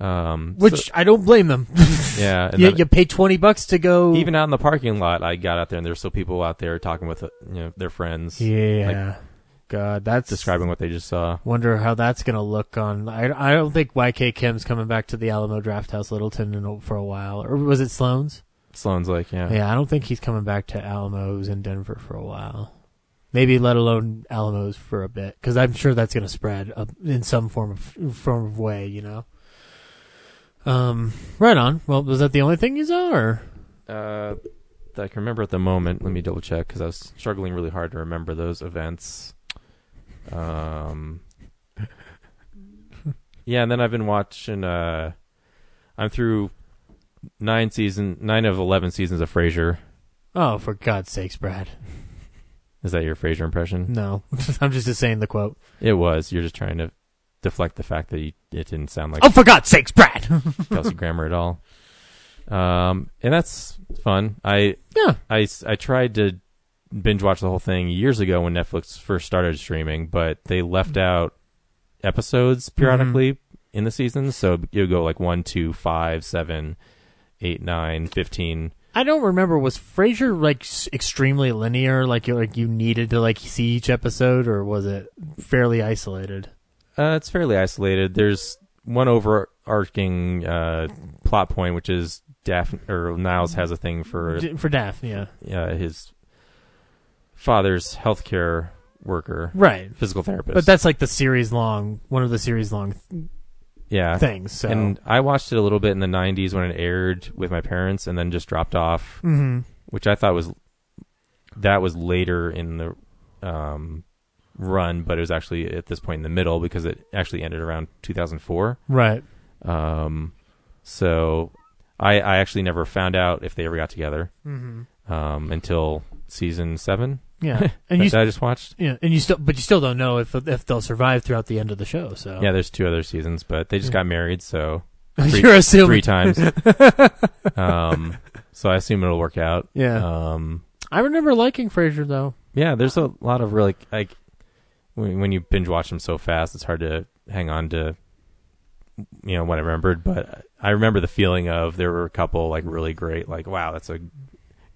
Um, Which so- I don't blame them. <laughs> yeah, and <laughs> you, you pay twenty bucks to go. even out in the parking lot, I got out there and there were still people out there talking with uh, you know their friends, yeah, God, that's describing what they just saw. Wonder how that's gonna look on. I, I don't think YK Kim's coming back to the Alamo Drafthouse Littleton in, for a while, or was it Sloan's? Sloan's like, yeah, Yeah, I don't think he's coming back to Alamo's in Denver for a while. Maybe let alone Alamo's for a bit, because I'm sure that's gonna spread in some form of form of way. You know. Um. Right on. Well, was that the only thing you saw, or Uh, that I can remember at the moment. Let me double check because I was struggling really hard to remember those events. Um, yeah, and then I've been watching. Uh, I'm through nine season, nine of eleven seasons of Frasier. oh, for God's sakes, Brad? Is that your Frasier impression? No, <laughs> I'm just saying the quote. It was. You're just trying to deflect the fact that you, it didn't sound like Oh, for God's sakes, Brad! <laughs> Kelsey Grammer at all. Um, and that's fun. I yeah, I I tried to binge watch the whole thing years ago when Netflix first started streaming, but they left out episodes periodically in the season. So you would go like one, two, five, seven, eight, nine, fifteen. I don't remember. Was Frasier like extremely linear? Like you like you needed to like see each episode, or was it fairly isolated? Uh, it's fairly isolated. There's one overarching uh, plot point, which is Daphne or Niles has a thing for D- For Daphne, yeah, uh, his father's healthcare worker, right. physical therapist. But that's like the series long, one of the series long yeah. things. So And I watched it a little bit in the '90s when it aired with my parents, and then just dropped off, hmm which I thought was that was later in the um, run, but it was actually at this point in the middle because it actually ended around 2004. right. Um, so I, I actually never found out if they ever got together hmm um, until season seven. Yeah, <laughs> and you I just watched. yeah, and you still, but you still don't know if if they'll survive throughout the end of the show. So Yeah, there's two other seasons, but they just got married, so <laughs> three- you're assuming three times. <laughs> um, so I assume it'll work out. Yeah, Um, I remember liking Frasier though. yeah, there's a lot of really like when, when you binge watch them so fast, it's hard to hang on to you know what I remembered. But I remember the feeling of there were a couple like really great, like wow, that's a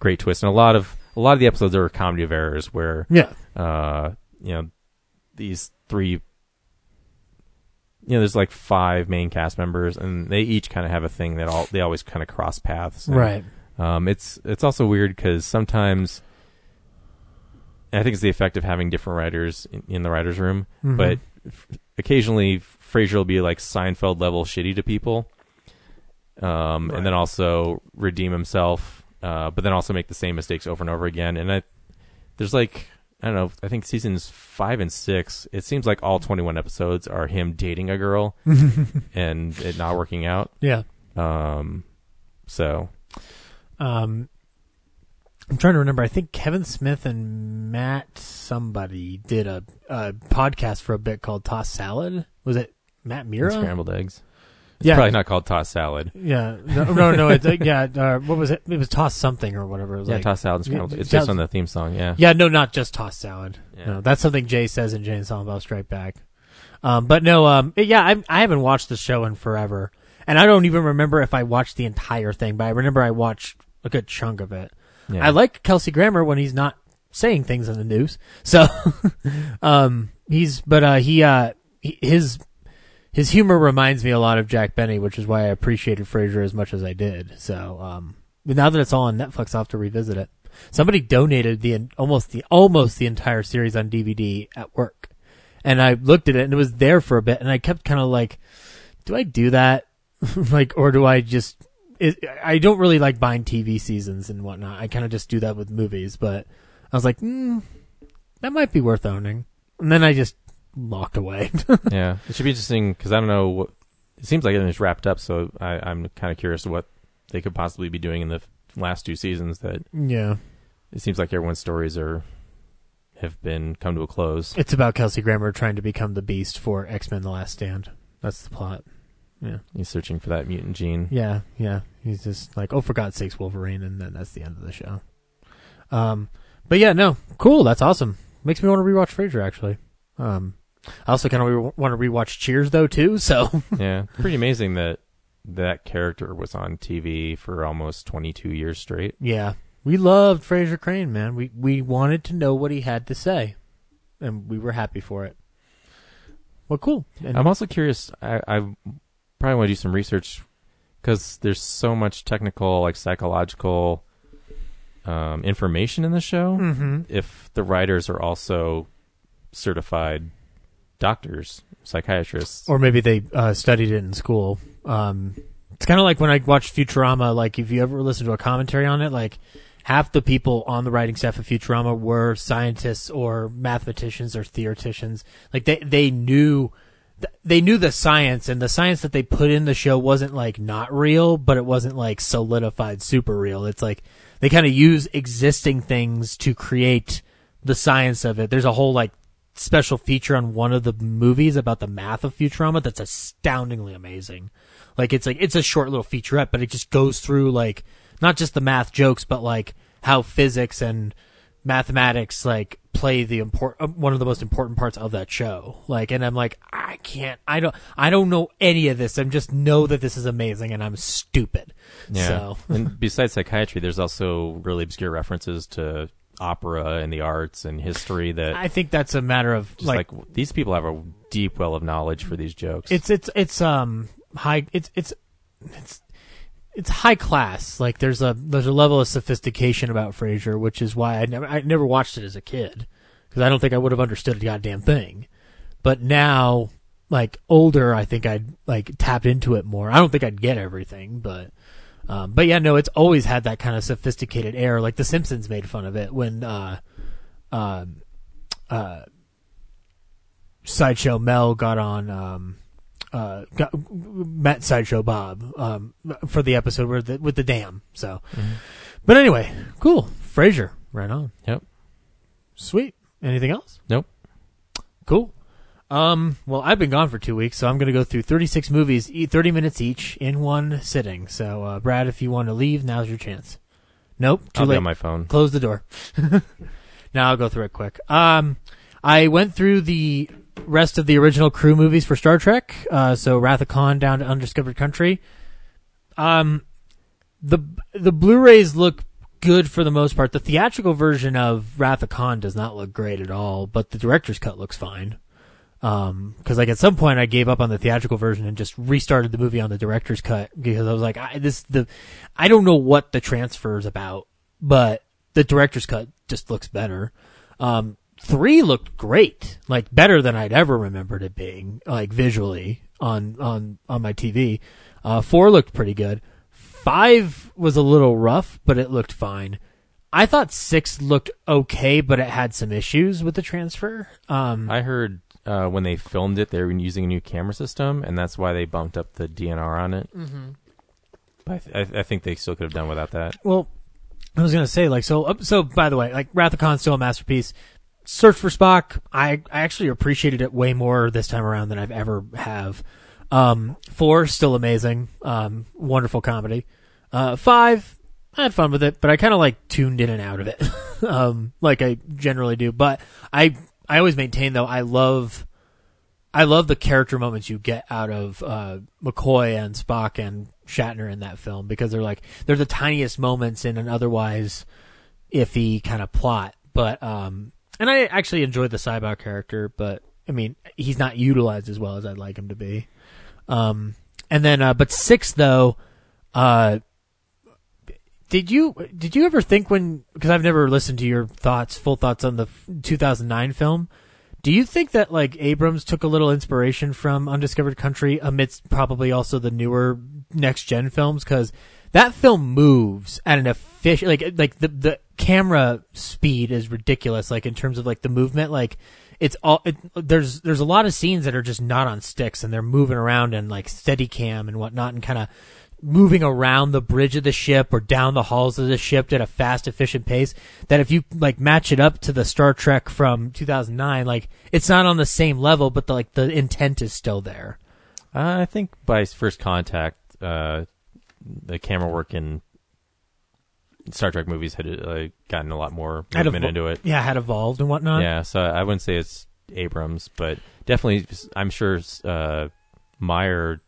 great twist, and a lot of a lot of the episodes are comedy of errors where Yeah, uh, you know, these three, you know, there's like five main cast members, and they each kind of have a thing that all they always kind of cross paths. And, right. Um, it's it's also weird because sometimes, I think it's the effect of having different writers in, in the writers' room, Mhm. but f- occasionally Frasier will be like Seinfeld level shitty to people, um, and then also redeem himself, uh, but then also make the same mistakes over and over again. And I, there's like I don't know, I think seasons five and six, it seems like all 21 episodes are him dating a girl <laughs> and it not working out. yeah. Um, so Um, I'm trying to remember. I think Kevin Smith and Matt somebody did a, a podcast for a bit called Toss Salad. Was it Matt Mira? scrambled eggs. It's Yeah. probably not called tossed salad. Yeah, no, no, no. It's, uh, yeah, uh, what was it? It was Toss something or whatever. It was Yeah, like, tossed salad and scrambled. Yeah, it's just on the theme song. Yeah. Yeah, no, not just Toss Salad. Yeah. No, that's something Jay says in Jay and Silent Bob Strike Back. Um, but no, um, yeah, I, I haven't watched the show in forever, and I don't even remember if I watched the entire thing. But I remember I watched a good chunk of it. Yeah. I like Kelsey Grammer when he's not saying things in the news. So, <laughs> um, he's, but, uh, he, uh, he- his, his humor reminds me a lot of Jack Benny, which is why I appreciated Frasier as much as I did. So, um, now that it's all on Netflix, I'll have to revisit it. Somebody donated the, almost the, almost the entire series on DVD at work. And I looked at it and it was there for a bit and I kept kind of like, do I do that? <laughs> like, or do I just, it, I don't really like buying TV seasons and whatnot. I kind of just do that with movies, but I was like, mm, that might be worth owning. And then I just walked away. <laughs> yeah. It should be interesting because I don't know what. It seems like everything's wrapped up, so I, I'm kind of curious what they could possibly be doing in the last two seasons. That yeah. it seems like everyone's stories are have been come to a close. It's about Kelsey Grammer trying to become the beast for X Men The Last Stand. That's the plot. Yeah. He's searching for that mutant gene. Yeah, yeah. He's just like, oh, for God's sakes, Wolverine, and then that's the end of the show. Um, but yeah, no, cool. That's awesome. Makes me want to rewatch Frasier. Actually, um, I also kind of re- want to rewatch Cheers though too. So <laughs> yeah, pretty amazing that that character was on TV for almost 22 years straight. Yeah, we loved Frasier Crane, man. We we wanted to know what he had to say, and we were happy for it. Well, cool. And I'm also curious. I, I probably want to do some research because there's so much technical, like psychological um, information in the show. Mhm. If the writers are also certified doctors, psychiatrists, or maybe they uh, studied it in school. Um, it's kind of like when I watched Futurama. Like, if you ever listen to a commentary on it, like half the people on the writing staff of Futurama were scientists or mathematicians or theoreticians. Like they they knew th- they knew the science, and the science that they put in the show wasn't like not real, but it wasn't like solidified super real. It's like they kind of use existing things to create the science of it. There's a whole like special feature on one of the movies about the math of Futurama that's astoundingly amazing. Like it's like it's a short little featurette, but it just goes through like not just the math jokes, but like how physics and mathematics like play the import uh, one of the most important parts of that show. Like, and I'm like, I can't, I don't, I don't know any of this. I'm just know that this is amazing, and I'm stupid. Yeah. So and <laughs> besides psychiatry, there's also really obscure references to opera and the arts and history that I think that's a matter of just like, like, these people have a deep well of knowledge for these jokes. it's it's it's um high it's it's it's it's high class. Like there's a there's a level of sophistication about Frasier, which is why I never I never watched it as a kid because I don't think I would have understood a goddamn thing. But now, like older, I think I'd like tapped into it more. I don't think I'd get everything, but um, but yeah, no, it's always had that kind of sophisticated air. Like The Simpsons made fun of it when uh, um, uh, Sideshow Mel got on um, uh, got, met Sideshow Bob um, for the episode where the, with the dam. So, but anyway, cool. Frasier, right on. Yep. Sweet. Anything else? Nope. Cool. Um, well, I've been gone for two weeks, so I'm going to go through 36 movies, e- 30 minutes each, in one sitting. So, uh, Brad, if you want to leave, now's your chance. Nope, too I'll be late. on my phone. Close the door. <laughs> now I'll go through it quick. Um, I went through the rest of the original crew movies for Star Trek. Uh, so Wrath of Khan down to Undiscovered Country. Um, the the Blu-rays look good for the most part. The theatrical version of Wrath of Khan does not look great at all, but the director's cut looks fine. Um, cause like at some point I gave up on the theatrical version and just restarted the movie on the director's cut because I was like, I, this, the, I don't know what the transfer is about, but the director's cut just looks better. Um, three looked great, like better than I'd ever remembered it being, like visually on, on, on my TV. Uh, four looked pretty good. Five was a little rough, but it looked fine. I thought six looked okay, but it had some issues with the transfer. Um, I heard uh, when they filmed it, they were using a new camera system, and that's why they bumped up the DNR on it. Mm-hmm. But I, th- I, I think they still could have done without that. Well, I was gonna say like so. uh, So by the way, like Wrath of Khan's still a masterpiece. Search for Spock. I I actually appreciated it way more this time around than I've ever have. Um, four still amazing. Um, wonderful comedy. Uh, five. I had fun with it, but I kind of like tuned in and out of it, <laughs> um, like I generally do. But I I always maintain though I love I love the character moments you get out of uh, McCoy and Spock and Shatner in that film because they're like they're the tiniest moments in an otherwise iffy kind of plot. But um, and I actually enjoyed the Sybok character, but I mean he's not utilized as well as I'd like him to be. Um, and then uh, but six though, uh, did you did you ever think when because I've never listened to your thoughts full thoughts on the 2009 film. Do you think that like Abrams took a little inspiration from Undiscovered Country amidst probably also the newer next gen films? Cuz that film moves at an efficient like like the the camera speed is ridiculous like in terms of like the movement. Like it's all it, there's there's a lot of scenes that are just not on sticks and they're moving around and like steady cam and whatnot and kind of moving around the bridge of the ship or down the halls of the ship at a fast, efficient pace. That if you like match it up to the Star Trek from 2009, like it's not on the same level, but the, like the intent is still there. Uh, I think by first contact, uh, the camera work in Star Trek movies had uh, gotten a lot more movement evo- into it. Yeah, had evolved and whatnot. Yeah, so I wouldn't say it's Abrams, but definitely, I'm sure uh, Meyer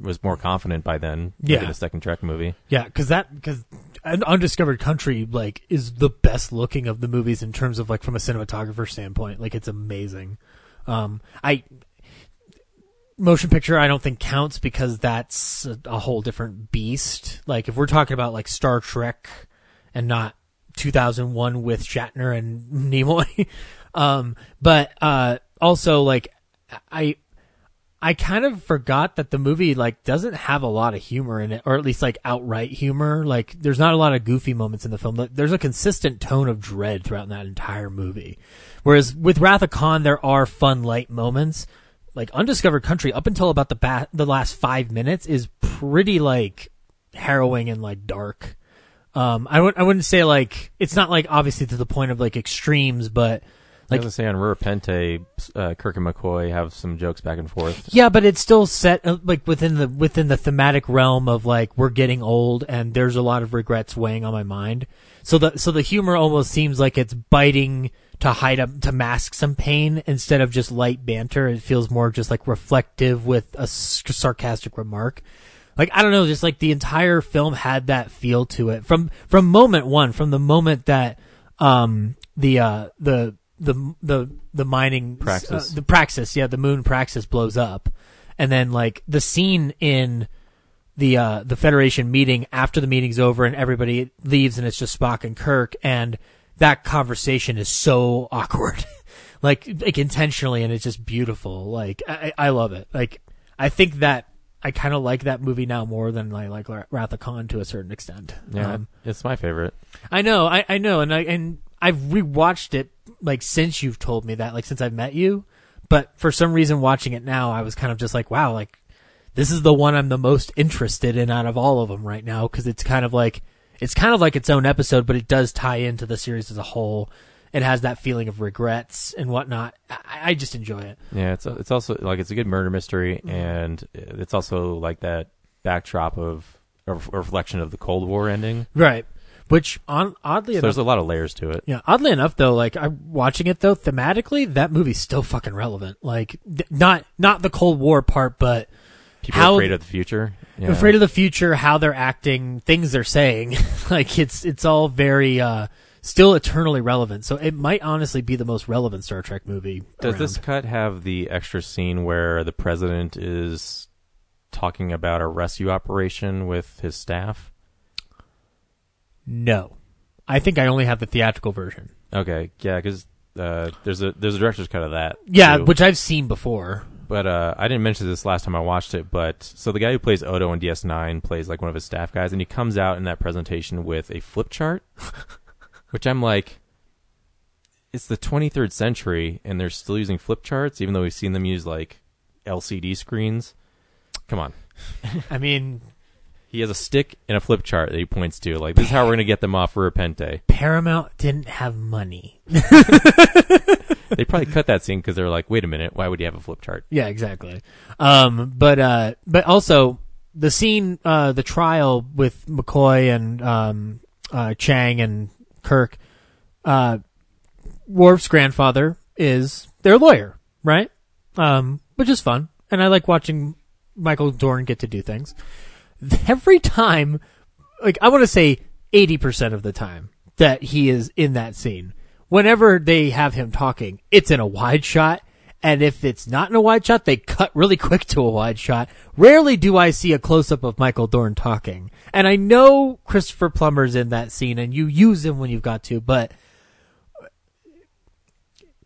was more confident by then. Yeah. a second Trek movie. Yeah, because that because an undiscovered country like is the best looking of the movies in terms of like from a cinematographer standpoint. Like it's amazing. Um, I motion picture I don't think counts because that's a, a whole different beast. Like if we're talking about like Star Trek and not 2001 with Shatner and <laughs> Nimoy. um, but uh, also like I I kind of forgot that the movie like doesn't have a lot of humor in it, or at least like outright humor. Like there's not a lot of goofy moments in the film. There's a consistent tone of dread throughout that entire movie. Whereas with Wrath of Khan, there are fun light moments. Like Undiscovered Country, up until about the ba- the last five minutes, is pretty like harrowing and like dark. Um, I would I wouldn't say like it's not like obviously to the point of like extremes, but Like, I was gonna say on Rura Penthe, uh, Kirk and McCoy have some jokes back and forth. Yeah, but it's still set uh, like within the within the thematic realm of like we're getting old and there's a lot of regrets weighing on my mind. So the so the humor almost seems like it's biting to hide up to mask some pain instead of just light banter. It feels more just like reflective with a sarcastic remark. Like I don't know, just like the entire film had that feel to it from from moment one, from the moment that um the uh the the the the mining Praxis. uh, the praxis yeah the moon praxis blows up. And then like the scene in the uh the federation meeting after the meeting's over and everybody leaves and it's just spock and kirk and that conversation is so <laughs> awkward. Like like intentionally and it's just beautiful. Like i i love it. Like i think that i kind of like that movie now more than i like wrath of khan to a certain extent. Yeah, um, it's my favorite. I know, I, I know, and I and I've rewatched it like since you've told me that, like since I've met you. But for some reason, watching it now, I was kind of just like, wow, like this is the one I'm the most interested in out of all of them right now because it's kind of like it's kind of like its own episode, but it does tie into the series as a whole. It has that feeling of regrets and whatnot. I, I just enjoy it. Yeah, it's it's also like it's a good murder mystery, Mm-hmm. and it's also like that backdrop of a reflection of the Cold War ending. Right. Which on oddly So enough, there's a lot of layers to it. Yeah, oddly enough, though, like I'm watching it though thematically, that movie's still fucking relevant. Like, th- not not the Cold War part, but People how are afraid of the future. Yeah. afraid of the future, how they're acting, things they're saying. <laughs> like it's it's all very uh still eternally relevant. So it might honestly be the most relevant Star Trek movie. Does around. this cut have the extra scene where the president is talking about a rescue operation with his staff? No, I think I only have the theatrical version. Okay, yeah, because uh, there's a there's a director's cut of that. Yeah, too. which I've seen before. But uh, I didn't mention this last time I watched it. But so the guy who plays Odo in DS9 plays like one of his staff guys, and he comes out in that presentation with a flip chart, <laughs> which I'm like, it's the 23rd century, and they're still using flip charts, even though we've seen them use like LCD screens. Come on, <laughs> I mean, he has a stick and a flip chart that he points to. Like this is how we're gonna get them off for Rura Penthe. Paramount didn't have money. They probably cut that scene because they're like, wait a minute, why would you have a flip chart? Yeah, exactly. Um, but uh, but also the scene, uh, the trial with McCoy and um, uh, Chang and Kirk. Uh, Worf's grandfather is their lawyer, right? Um, which is fun, and I like watching Michael Dorn get to do things. <laughs> Every time, like I want to say, eighty percent of the time that he is in that scene, whenever they have him talking, it's in a wide shot. And if it's not in a wide shot, they cut really <laughs> quick to a wide shot. Rarely do I see a close up of Michael Dorn talking. And I know Christopher Plummer's in that scene and you use him when you've got to, but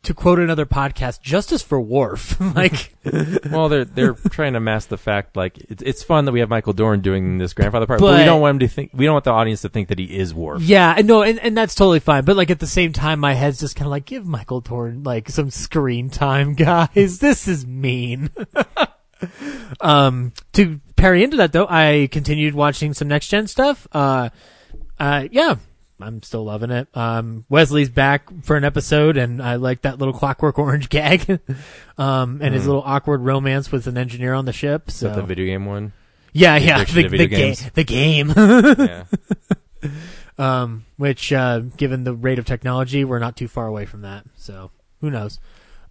to quote another podcast, justice for Worf. <laughs> like, <laughs> well, they're they're trying to mask the fact like it's it's fun that we have Michael Dorn doing this grandfather part, but, But- we don't want him to think we don't want the audience to think that he is Worf. yeah, and no, and, and that's totally fine. But like at the same time, my head's just kind of like, give Michael Dorn like some screen time, <laughs> guys. this is mean. um, to parry into that though, I continued watching some next gen stuff. Uh, uh, yeah, I'm still loving it. Um, Wesley's back for an episode, and I like that little Clockwork Orange <laughs> gag, um, and his Mm. little awkward romance with an engineer on the ship. So the video game one? yeah, the yeah, the, the, ga- the game. yeah. <laughs> um, which, uh, given the rate of technology, we're not too far away from that. So who knows?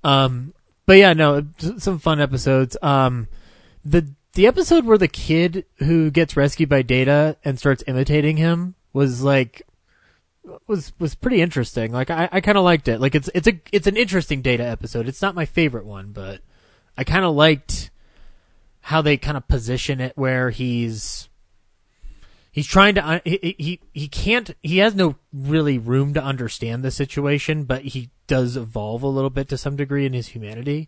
Um, but yeah, no, some fun episodes. Um, the the episode where the kid who gets rescued by Data and starts imitating him was like was was pretty interesting. Like I, I kind of liked it. Like it's it's a it's an interesting Data episode. It's not my favorite one, but I kind of liked how they kind of position it where he's he's trying to he, he he can't he has no really room to understand the situation, but he does evolve a little bit to some degree in his humanity,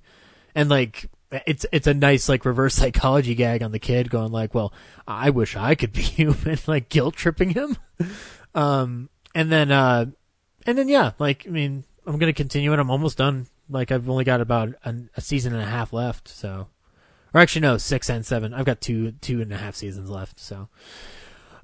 and like it's it's a nice like reverse psychology gag on the kid going like, well, I wish I could be <laughs> human, like guilt tripping him, <laughs> um, and then uh, and then yeah, like I mean, I'm gonna continue it. I'm almost done. Like I've only got about an, a season and a half left, so or actually no, six and seven. I've got two two and a half seasons left, so.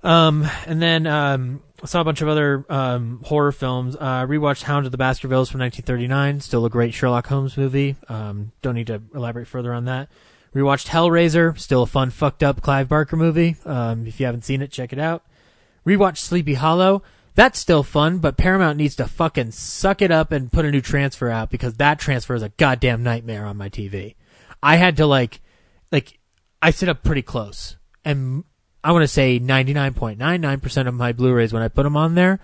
Um, and then um, I saw a bunch of other um, horror films. Uh, rewatched Hound of the Baskervilles from 1939. Still a great Sherlock Holmes movie. Um, don't need to elaborate further on that. Rewatched Hellraiser. Still a fun, fucked up Clive Barker movie. Um, if you haven't seen it, check it out. Rewatched Sleepy Hollow. That's still fun, but Paramount needs to fucking suck it up and put a new transfer out because that transfer is a goddamn nightmare on my TV. I had to like, like, I sit up pretty close and I want to say 99.99% of my Blu-rays when I put them on there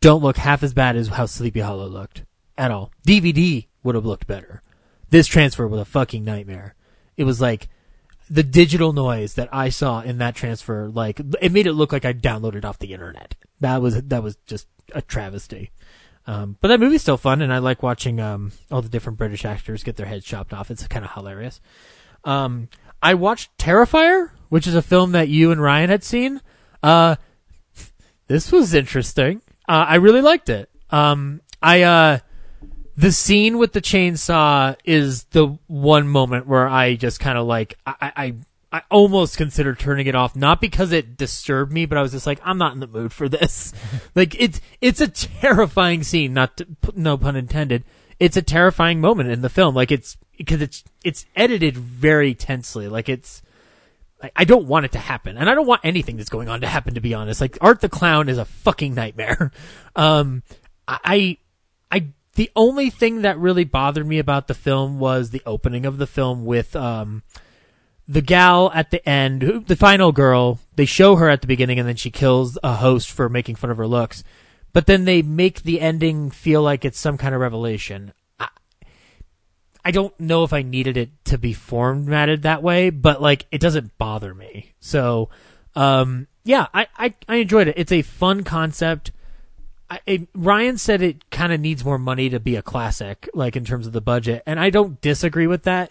don't look half as bad as how Sleepy Hollow looked at all. DVD would have looked better. This transfer was a fucking nightmare. It was like the digital noise that I saw in that transfer, like it made it look like I downloaded off the internet. That was that was just a travesty. Um, but that movie's still fun, and I like watching um, all the different British actors get their heads chopped off. It's kind of hilarious. Um, I watched Terrifier, which is a film that you and Ryan had seen. Uh, <laughs> this was interesting. Uh, I really liked it. Um, I, uh, the scene with the chainsaw is the one moment where I just kind of like, I, I, I almost considered turning it off, not because it disturbed me, but I was just like, I'm not in the mood for this. <laughs> like, it's, it's a terrifying scene, not to, no pun intended. It's a terrifying moment in the film. Like, it's, because it's, it's edited very tensely. Like, it's, I- I don't want it to happen, and I don't want anything that's going on to happen. To be honest, like Art the Clown is a fucking nightmare. <laughs> Um, I, I, the only thing that really bothered me about the film was the opening of the film with um, the gal at the end, who, the final girl. They show her at the beginning, and then she kills a host for making fun of her looks. But then they make the ending feel like it's some kind of revelation. I don't know if I needed it to be formatted that way, but like it doesn't bother me. So, um, yeah, I, I, I enjoyed it. It's a fun concept. I, Ryan said it kind of needs more money to be a classic, like in terms of the budget, and I don't disagree with that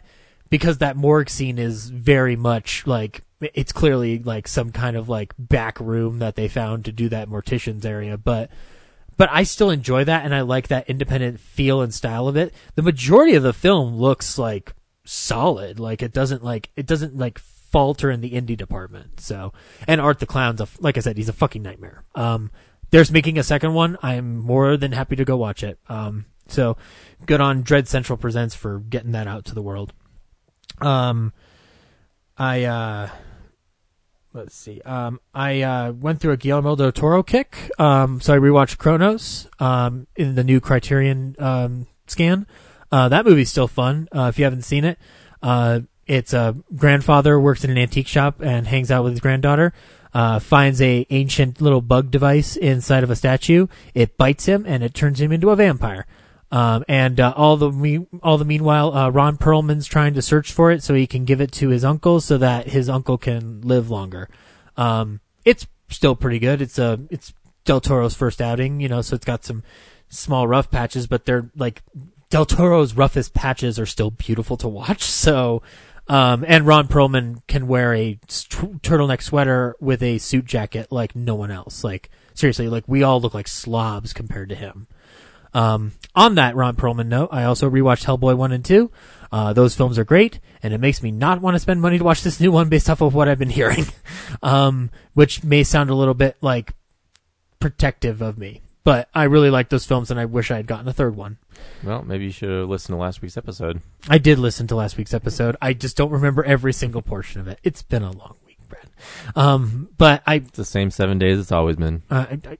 because that morgue scene is very much like it's clearly like some kind of like back room that they found to do that mortician's area, but but I still enjoy that and I like that independent feel and style of it. The majority of the film looks like solid. Like it doesn't like it doesn't like falter in the indie department. So, and Art the Clown's a, like I said, he's a fucking nightmare. Um, there's making a second one. I'm more than happy to go watch it. Um, so good on Dread Central Presents for getting that out to the world. Um, I, uh, let's see. Um, I uh, went through a Guillermo del Toro kick. Um, so I rewatched Cronos um, in the new Criterion um, scan. Uh, that movie's still fun. Uh, if you haven't seen it, uh, it's a grandfather works in an antique shop and hangs out with his granddaughter. Uh, finds a ancient little bug device inside of a statue. It bites him and it turns him into a vampire. Um, and uh, all the me- all the meanwhile, uh, Ron Perlman's trying to search for it so he can give it to his uncle so that his uncle can live longer. Um, it's still pretty good. It's a it's Del Toro's first outing, you know, so it's got some small rough patches, but they're like Del Toro's roughest patches are still beautiful to watch. <laughs> So, um, and Ron Perlman can wear a turtleneck sweater with a suit jacket like no one else. Like seriously, like we all look like slobs compared to him. Um, on that Ron Perlman note, I also rewatched Hellboy 1 and 2. Uh, those films are great, and it makes me not want to spend money to watch this new one based off of what I've been <laughs> hearing. um, which may sound a little bit like protective of me. But I really like those films, and I wish I had gotten a third one. Well, maybe you should have listened to last week's episode. I did listen to last week's episode. I just don't remember every single portion of it. It's been a long week, Brad. Um, but I, It's the same seven days it's always been. uh, I, I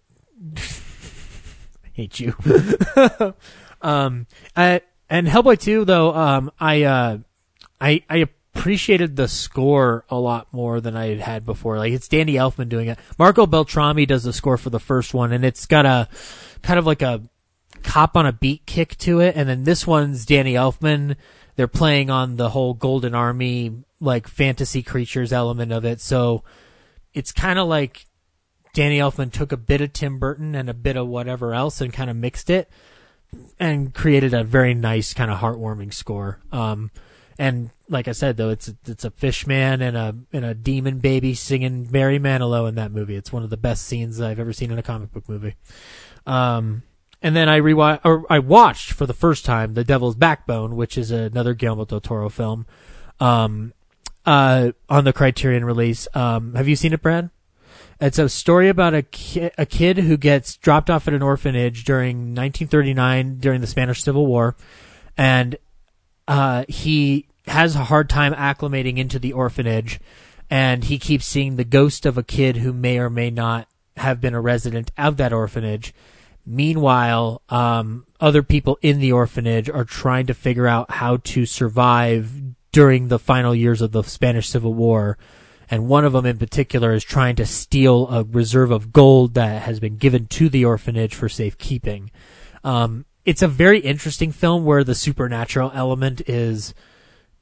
<laughs> hate you. <laughs> um, uh, and Hellboy 2, though, um, I, uh, I, I appreciated the score a lot more than I had before. Like it's Danny Elfman doing it. Marco Beltrami does the score for the first one, and it's got a kind of like a cop on a beat kick to it. And then this one's Danny Elfman. They're playing on the whole Golden Army like fantasy creatures element of it. So it's kind of like Danny Elfman took a bit of Tim Burton and a bit of whatever else and kind of mixed it and created a very nice kind of heartwarming score. Um, and like I said, though, it's it's a fish man and a and a demon baby singing Barry Manilow in that movie. It's one of the best scenes I've ever seen in a comic book movie. Um, and then I rewatched or I watched for the first time The Devil's Backbone, which is another Guillermo del Toro film, um, uh, on the Criterion release. Um, have you seen it, Brad? It's a story about a ki- a kid who gets dropped off at an orphanage during 1939 during the Spanish Civil War, and uh, he has a hard time acclimating into the orphanage, and he keeps seeing the ghost of a kid who may or may not have been a resident of that orphanage. Meanwhile, um, other people in the orphanage are trying to figure out how to survive during the final years of the Spanish Civil War. And one of them in particular is trying to steal a reserve of gold that has been given to the orphanage for safekeeping. Um, it's a very interesting film where the supernatural element is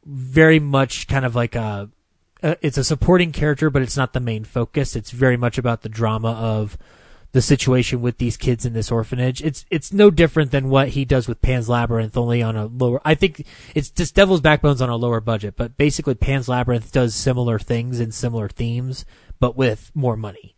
very much kind of like a, uh, it's a supporting character, but it's not the main focus. It's very much about the drama of the situation with these kids in this orphanage. It's it's no different than what he does with Pan's Labyrinth, only on a lower. I think it's just Devil's Backbone's on a lower budget, but basically Pan's Labyrinth does similar things and similar themes, but with more money.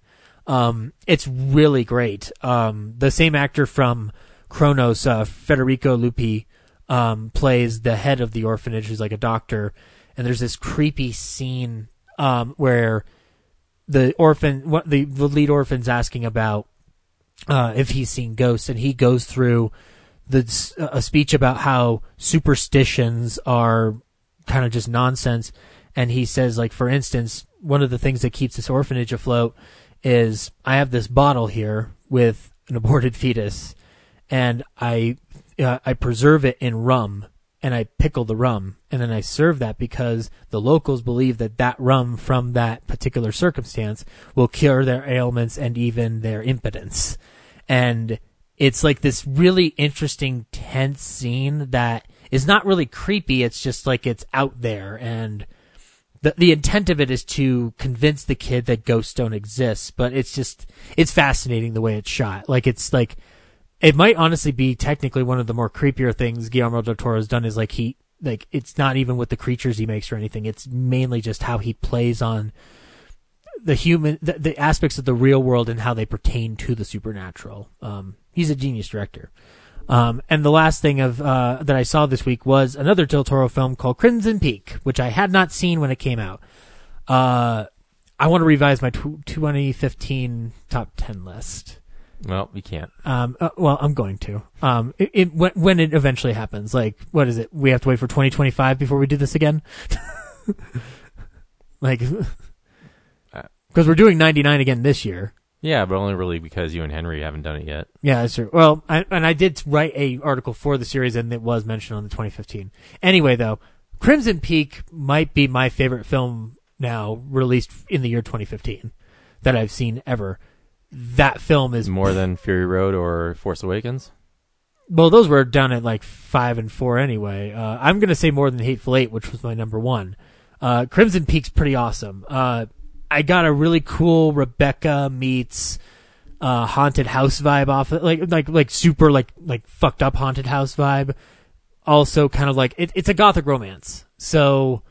Um, it's really great. Um, the same actor from Cronos, uh, Federico Luppi, um, plays the head of the orphanage, who's like a doctor, and there's this creepy scene um, where the orphan, what the, the lead orphan's asking about uh, if he's seen ghosts, and he goes through the a speech about how superstitions are kind of just nonsense, and he says, like for instance, one of the things that keeps this orphanage afloat is I have this bottle here with an <laughs> aborted fetus, and I uh, I preserve it in rum and I pickle the rum and then I serve that because the locals believe that that rum from that particular circumstance will cure their ailments and even their impotence. And it's like this really interesting tense scene that is not really creepy. It's just like it's out there and the the intent of it is to convince the kid that ghosts don't exist, but it's just it's fascinating the way it's shot. Like it's like it might honestly be technically one of the more creepier things Guillermo del Toro has done is like he like it's not even with the creatures he makes or anything. It's mainly just how he plays on the human the, the aspects of the real world and how they pertain to the supernatural. Um, he's a genius director. Um, and the last thing of uh, that I saw this week was another Del Toro film called Crimson Peak, which I had not seen when it came out. Uh, I want to revise my tw- 2015 top 10 list. Well, we can't. Um, uh, well, I'm going to. Um, it, it, when, when it eventually happens, like, what is it? We have to wait for 2025 before we do this again? <laughs> like, because we're doing 99 again this year. Yeah, but only really because you and Henry haven't done it yet. Yeah, that's true. Well, I, and I did write a article for the series, and it was mentioned on the 2015. Anyway, though, Crimson Peak might be my favorite film now released in the year 2015 that I've seen ever. That film is More than Fury Road or Force Awakens? well, those were down at like five and four anyway. Uh, I'm gonna say more than Hateful Eight, which was my number one. Uh, Crimson Peak's pretty awesome. Uh, I got a really cool Rebecca meets uh, haunted house vibe off it, like like like super like like fucked up haunted house vibe. Also, kind of like it, it's a gothic romance, so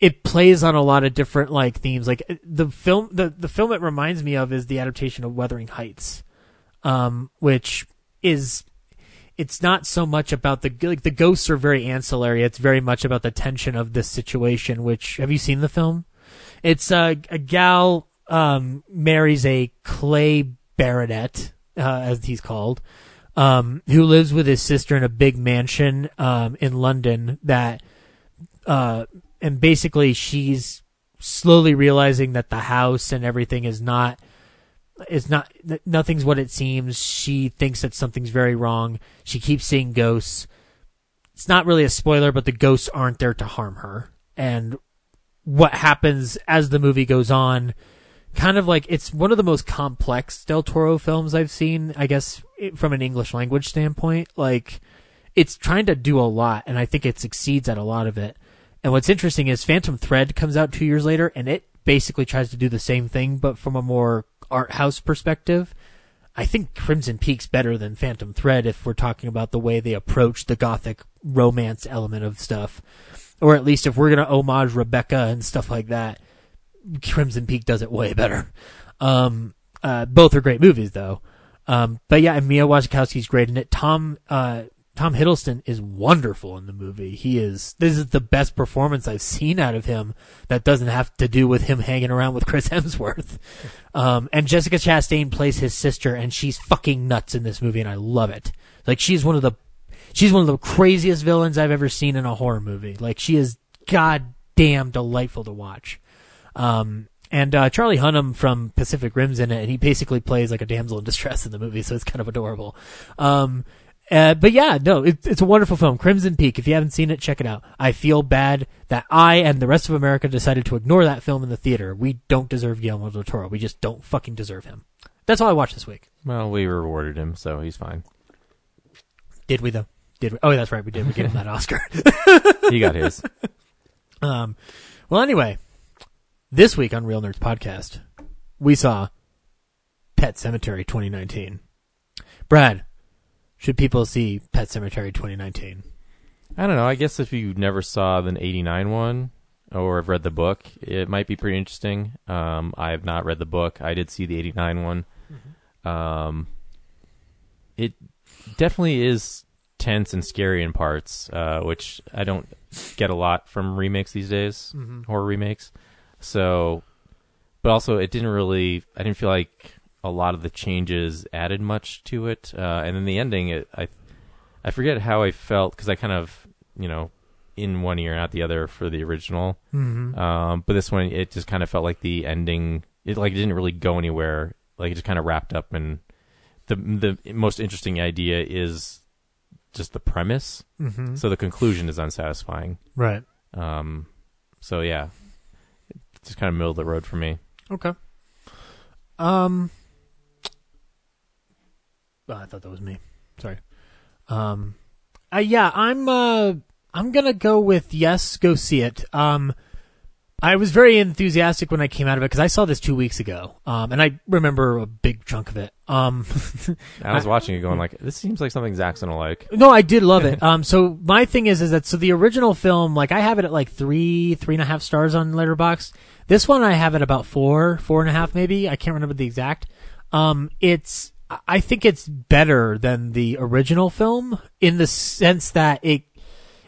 it plays on a lot of different like themes. Like the film, the the film it reminds me of is the adaptation of Wuthering Heights, um, which is it's not so much about the like the ghosts are very ancillary. It's very much about the tension of this situation. Which have you seen the film? It's uh, a gal um, marries a clay baronet, uh, as he's called, um, who lives with his sister in a big mansion um, in London. That uh, and basically she's slowly realizing that the house and everything is not is not nothing's what it seems. She thinks that something's very wrong. She keeps seeing ghosts. It's not really a spoiler, but the ghosts aren't there to harm her. and what happens as the movie goes on. Kind of like it's one of the most complex Del Toro films I've seen. I guess from an English language standpoint, like it's trying to do a lot, and I think it succeeds at a lot of it. And what's interesting is Phantom Thread comes out two years later, and it basically tries to do the same thing, but from a more art house perspective. I think Crimson Peak's better than Phantom Thread if we're talking about the way they approach the gothic romance element of stuff. Or at least if we're going to homage Rebecca and stuff like that, Crimson Peak does it way better. Um, uh, both are great movies though. Um, but yeah, and Mia Wasikowska's great in it. Tom, uh, Tom Hiddleston is wonderful in the movie. He is, this is the best performance I've seen out of him that doesn't have to do with him hanging around with Chris <laughs> Hemsworth. Um, and Jessica Chastain plays his sister and she's fucking nuts in this movie and I love it. Like she's one of the, she's one of the craziest villains I've ever seen in a horror movie. Like she is goddamn delightful to watch. Um, and uh, Charlie Hunnam from Pacific Rim's in it, and he basically plays like a damsel in distress in the movie, so it's kind of adorable. Um, uh, but yeah, no, it, it's a wonderful film. Crimson Peak. If you haven't seen it, check it out. I feel bad that I and the rest of America decided to ignore that film in the theater. We don't deserve Guillermo del Toro. We just don't fucking deserve him. That's all I watched this week. Well, we rewarded him, so he's fine. Did we though? Did we? Oh, that's right, we did. We gave him that Oscar. <laughs> He got his. <laughs> Um, well, anyway, this week on Real Nerds Podcast, we saw Pet Sematary 2019. Brad, should people see Pet Sematary 2019? I don't know. I guess if you never saw the '89 one or have read the book, it might be pretty interesting. Um, I have not read the book. I did see the '89 one. Um, it definitely is tense and scary in parts, uh, which I don't get a lot from remakes these days, horror remakes. So, but also it didn't really. I didn't feel like a lot of the changes added much to it. Uh, and then the ending, it, I I forget how I felt because I kind of, you know, in one ear and out the other for the original. Mm-hmm. Um, but this one, it just kind of felt like the ending. It like it didn't really go anywhere. Like it just kind of wrapped up, and the the most interesting idea is just the premise. Mm-hmm. So the conclusion is unsatisfying. Right. Um, so yeah, it's just kind of middle of the road for me. Okay. Um. Oh, I thought that was me. Sorry. Um. Uh, yeah, I'm. Uh, I'm gonna go with yes. Go see it. Um. I was very enthusiastic when I came out of it because I saw this two weeks ago. Um, and I remember a big chunk of it. Um. <laughs> I was watching it, going like, "This seems like something Zaxxon will like." No, I did love it. <laughs> Um, so my thing is, is that so the original film, like I have it at like three, three and a half stars on Letterboxd. This one I have it about four, four and a half, maybe. I can't remember the exact. Um, it's, I think it's better than the original film in the sense that it,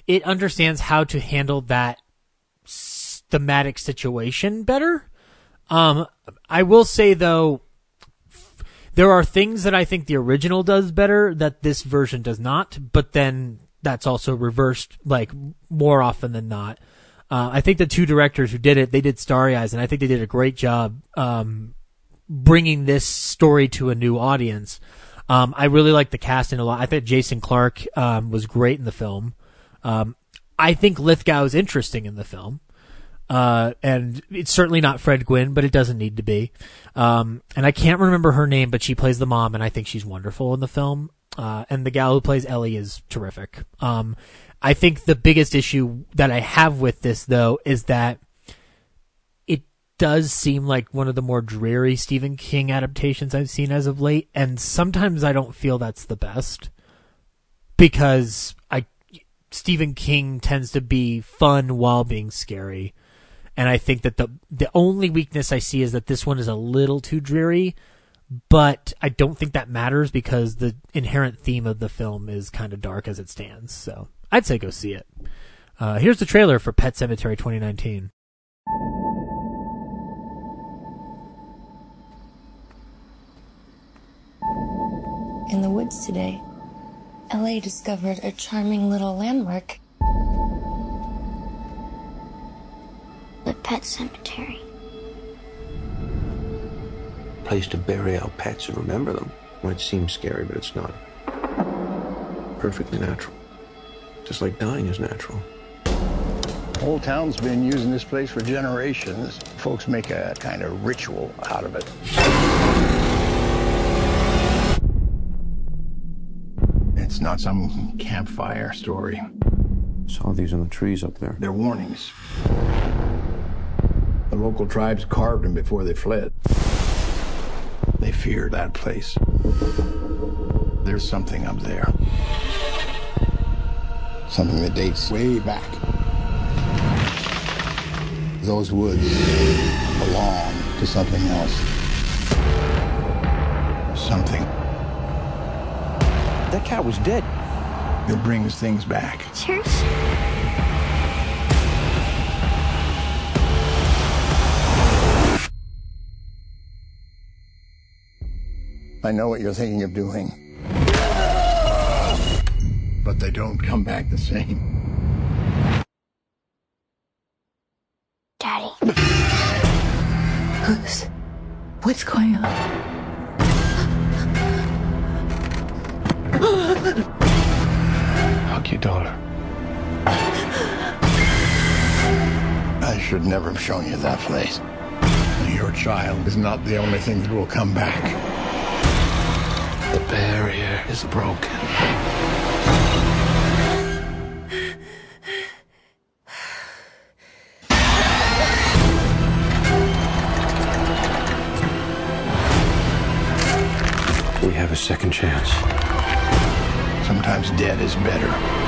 it understands how to handle that thematic situation better. Um, I will say though, there are things that I think the original does better that this version does not, but then that's also reversed like more often than not. Uh, I think the two directors who did it, they did Starry Eyes, and I think they did a great job um, bringing this story to a new audience. Um, I really like the casting a lot. I think Jason Clarke um, was great in the film. Um, I think Lithgow is interesting in the film. Uh, and it's certainly not Fred Gwynne, but it doesn't need to be. Um, and I can't remember her name, but she plays the mom, and I think she's wonderful in the film. Uh, and the gal who plays Ellie is terrific. Um, I think the biggest issue that I have with this, though, is that does seem like one of the more dreary Stephen King adaptations I've seen as of late, and sometimes I don't feel that's the best because I Stephen King tends to be fun while being scary. And I think that the the only weakness I see is that this one is a little too dreary, but I don't think that matters because the inherent theme of the film is kind of dark as it stands. So I'd say go see it. Uh, here's the trailer for Pet Sematary 2019. In the woods today, Ellie discovered a charming little landmark. The pet cemetery. place to bury our pets and remember them. Might seem scary, but it's not. Perfectly natural. Just like dying is natural. Old Town's been using this place for generations. Folks make a kind of ritual out of it. It's not some campfire story. Saw these on the trees up there. They're warnings. The local tribes carved them before they fled. They feared that place. There's something up there. Something that dates way back. Those woods belong to something else. Something That cat was dead. It brings things back. Cheers. I know what you're thinking of doing. But they don't come back the same. Daddy. Who's? What's going on? I should never have shown you that place. Your child is not the only thing that will come back. The barrier is broken. We have a second chance. Sometimes dead is better.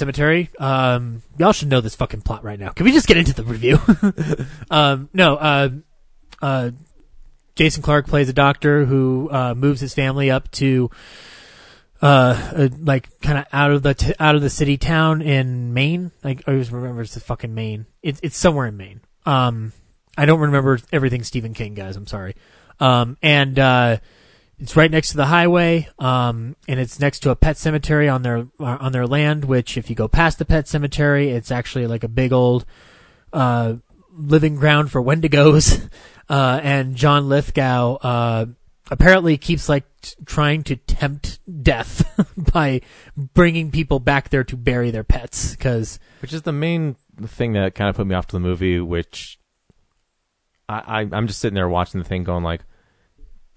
Cemetery. Um, y'all should know this fucking plot right now. Can we just get into the review? <laughs> um, no. Uh, uh, Jason Clarke plays a doctor who uh, moves his family up to uh, uh like kind of out of the t- out of the city town in Maine. Like I always remember it's the fucking Maine. It's it's somewhere in Maine. Um, I don't remember everything Stephen King, guys. I'm sorry. Um, and uh, it's right next to the highway, um, and it's next to a pet cemetery on their uh, on their land. Which, if you go past the pet cemetery, it's actually like a big old uh, living ground for <laughs> Wendigos. <laughs> Uh, and John Lithgow uh, apparently keeps like t- trying to tempt death <laughs> by bringing people back there to bury their pets. Because which is the main thing that kind of put me off to the movie. Which I, I I'm just sitting there watching the thing, going like,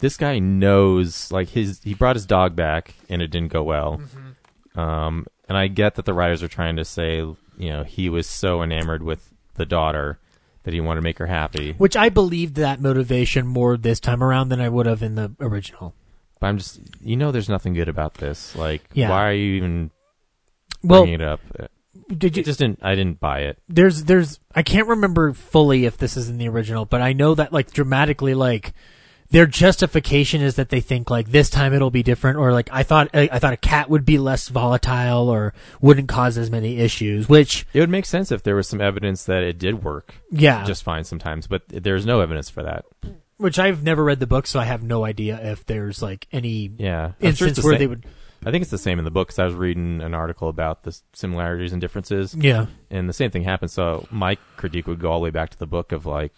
this guy knows like his he brought his dog back and it didn't go well. Um, and I get that the writers are trying to say, you know, he was so enamored with the daughter that he wanted to make her happy. which I believed that motivation more this time around than I would have in the original. But I'm just, you know, there's nothing good about this. Like, Yeah. why are you even Well, bringing it up? Did you It just didn't? I didn't buy it. there's there's I can't remember fully if this is in the original, but I know that like dramatically like their justification is that they think like this time it'll be different or like I thought I, I thought a cat would be less volatile or wouldn't cause as many issues, which It would make sense if there was some evidence that it did work. Yeah. just fine sometimes, but there's no evidence for that. which I've never read the book so I have no idea if there's like any Yeah, I'm sure instance the where same- they would I think it's the same in the book 'cause I was reading an article about the similarities and differences. Yeah. and the same thing happened. So my critique would go all the way back to the book of like,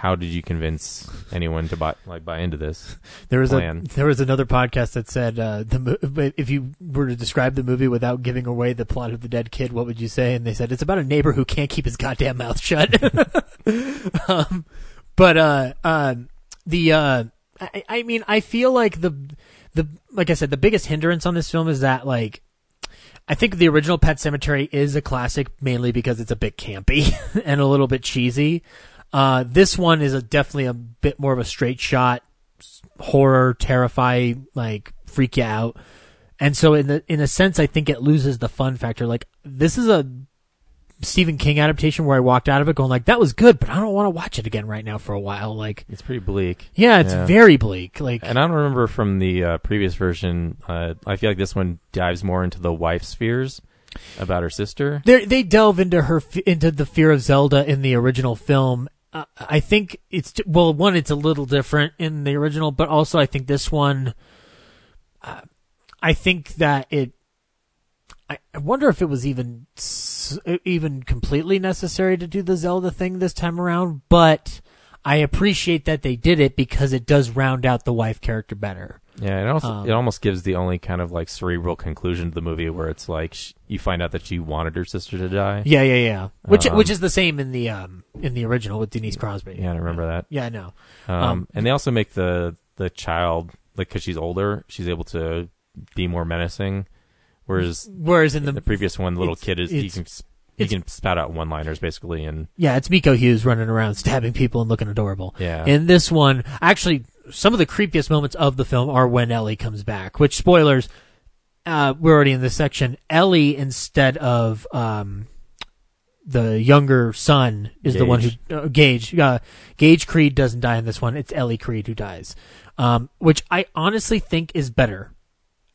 how did you convince anyone to buy like buy into this? There was plan? a there was another podcast that said uh, the if you were to describe the movie without giving away the plot of the dead kid, what would you say? And they said it's about a neighbor who can't keep his goddamn mouth shut. <laughs> um, but uh, uh, the uh, I, I mean, I feel like the the like I said, the biggest hindrance on this film is that like. I think the original Pet Sematary is a classic mainly because it's a bit campy <laughs> and a little bit cheesy. Uh, this one is a, definitely a bit more of a straight shot horror, terrify, like freak you out. And so in the in a sense, I think it loses the fun factor. Like this is a Stephen King adaptation where I walked out of it going like that was good, but I don't want to watch it again right now for a while. Like It's pretty bleak. Yeah, it's very bleak. Like and I don't remember from the uh, previous version. Uh, I feel like this one dives more into the wife's fears about her sister. they they delve into her into the fear of Zelda in the original film. Uh, I think it's well, one, it's a little different in the original, but also I think this one. Uh, I think that it. I, I wonder if it was even even completely necessary to do the Zelda thing this time around, but I appreciate that they did it because it does round out the wife character better. Yeah, it also Um, it almost gives the only kind of like cerebral conclusion to the movie where it's like sh- you find out that she wanted her sister to die. Yeah, yeah, yeah. Which Um, which is the same in the um in the original with Denise Crosby. Yeah, I remember that. Yeah, I know. Um, Um, and they also make the the child like because she's older, she's able to be more menacing. Whereas Whereas in the- the previous one, the little kid is he can he can spout out one liners basically, and Yeah, it's Miko Hughes running around stabbing people and looking adorable. Yeah. In this one, actually, some of the creepiest moments of the film are when Ellie comes back. Which spoilers, uh, we're already in this section. Ellie instead of um, the younger son is the one who Gage. uh, Gage. Uh, Gage Creed doesn't die in this one. It's Ellie Creed who dies, um, which I honestly think is better.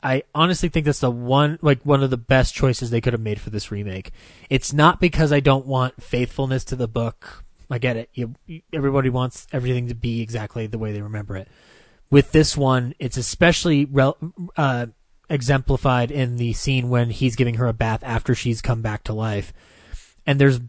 I honestly think that's the one, like one of the best choices they could have made for this remake. It's not because I don't want faithfulness to the book. I get it. You, everybody wants everything to be exactly the way they remember it. With this one, it's especially rel- uh, exemplified in the scene when he's giving her a bath after she's come back to life, and there's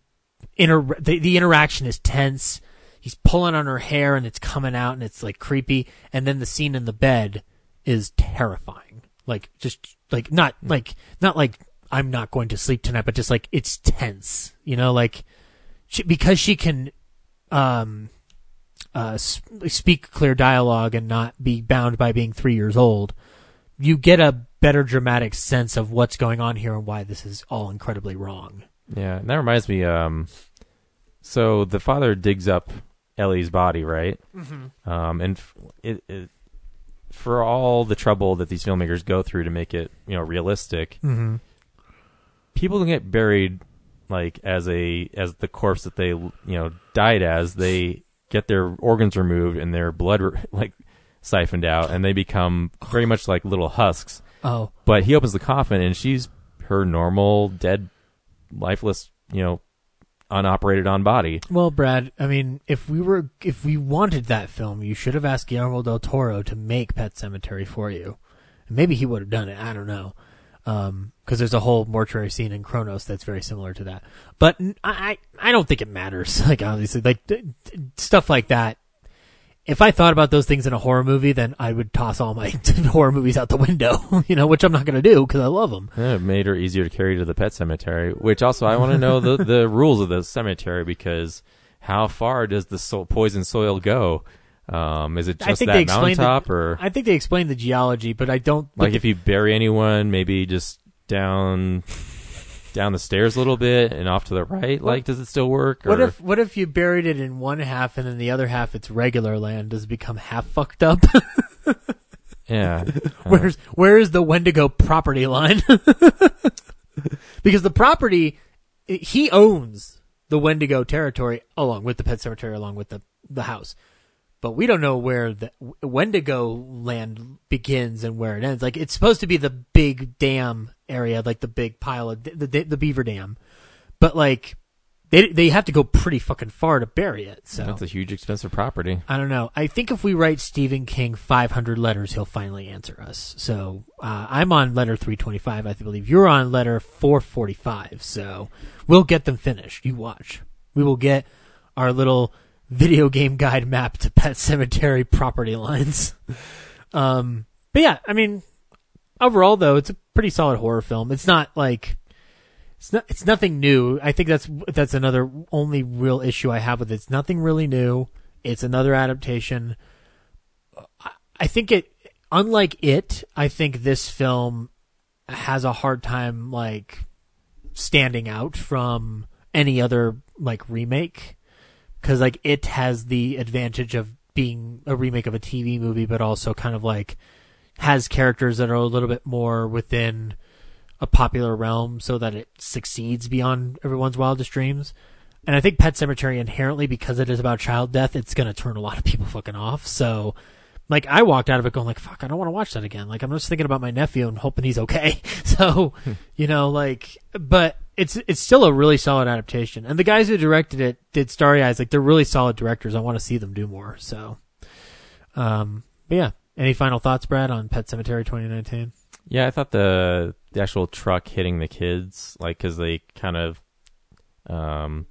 inter- the, the interaction is tense. He's pulling on her hair and it's coming out and it's like creepy, and then the scene in the bed is terrifying. Like just like not like not like I'm not going to sleep tonight, but just like it's tense. You know, like she, because she can um uh speak clear dialogue and not be bound by being 3 years old. You get a better dramatic sense of what's going on here and why this is all incredibly wrong. yeah, and that reminds me. Um, so the father digs up Ellie's body, right? Mhm. Um, and f- it, it for all the trouble that these filmmakers go through to make it, you know, realistic. Mhm. People don't get buried like as a as the corpse that they you know died as. They get their organs removed and their blood re- <laughs> like siphoned out, and they become very much like little husks. Oh. but he opens the coffin and she's her normal dead, lifeless, you know, unoperated on body. Well, Brad, I mean, if we were, if we wanted that film, you should have asked Guillermo del Toro to make Pet Sematary for you. And maybe he would have done it. I don't know. Um, cause there's a whole mortuary scene in Cronos that's very similar to that. But I I don't think it matters. <laughs> Like, obviously, like, d- d- stuff like that. If I thought about those things in a horror movie, then I would toss all my <laughs> horror movies out the window, <laughs> you know, which I'm not going to do because I love them. Yeah, It made her easier to carry to the pet cemetery, which also I want to know the, the rules of the cemetery because how far does the so- poison soil go? Um, is it I just think that they mountaintop the, or I think they explained the geology, but I don't like if you bury anyone, maybe just down down the stairs a little bit and off to the right? Like, does it still work? What if what if you buried it in one half and then the other half it's regular land? Does it become half fucked up? <laughs> <laughs> Yeah. Where's where is the Wendigo property line? <laughs> because the property he owns the Wendigo territory along with the pet cemetery, along with the the house. But we don't know where the Wendigo land begins and where it ends. Like it's supposed to be the big dam area, like the big pile of the the, the beaver dam. But like they they have to go pretty fucking far to bury it. So That's a huge expensive property. I don't know. I think if we write Stephen King 500 letters, he'll finally answer us. So uh, I'm on letter 325, I believe. You're on letter 445. So we'll get them finished. You watch. We will get our little video game guide map to Pet Sematary property lines. um, but yeah, I mean, overall though, it's a pretty solid horror film. It's not like it's not it's nothing new. I think that's that's another only real issue I have with it. It's nothing really new. It's another adaptation. I- I think it unlike it, I think this film has a hard time like standing out from any other like remake cuz like it has the advantage of being a remake of a TV movie but also kind of like has characters that are a little bit more within a popular realm so that it succeeds beyond everyone's wildest dreams. And I think Pet Sematary inherently, because it is about child death, it's gonna turn a lot of people fucking off. So, like, I walked out of it going like, "Fuck, I don't want to watch that again." Like, I'm just thinking about my nephew and hoping he's okay. <laughs> So, hmm. you know, like, but it's it's still a really solid adaptation. And the guys who directed it did Starry Eyes. Like, they're really solid directors. I want to see them do more. So, um, but yeah. Any final thoughts, Brad, on Pet Sematary 2019? Yeah, I thought the the actual truck hitting the kids, like, because they kind of, um,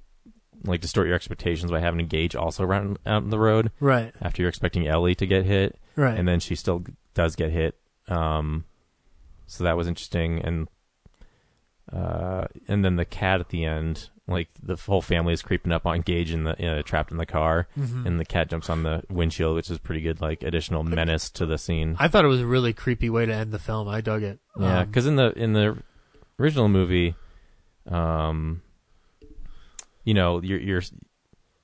like distort your expectations by having a Gage also around out on the road, Right. After you're expecting Ellie to get hit, Right. And then she still does get hit. Um, so that was interesting, and uh, and then the cat at the end, like the whole family is creeping up on Gage in the uh, trapped in the car, Mhm. and the cat jumps on the windshield, which is pretty good, like additional menace to the scene. I thought it was a really creepy way to end the film. I dug it. Yeah, Um, because in the in the original movie, um, you know, you're you're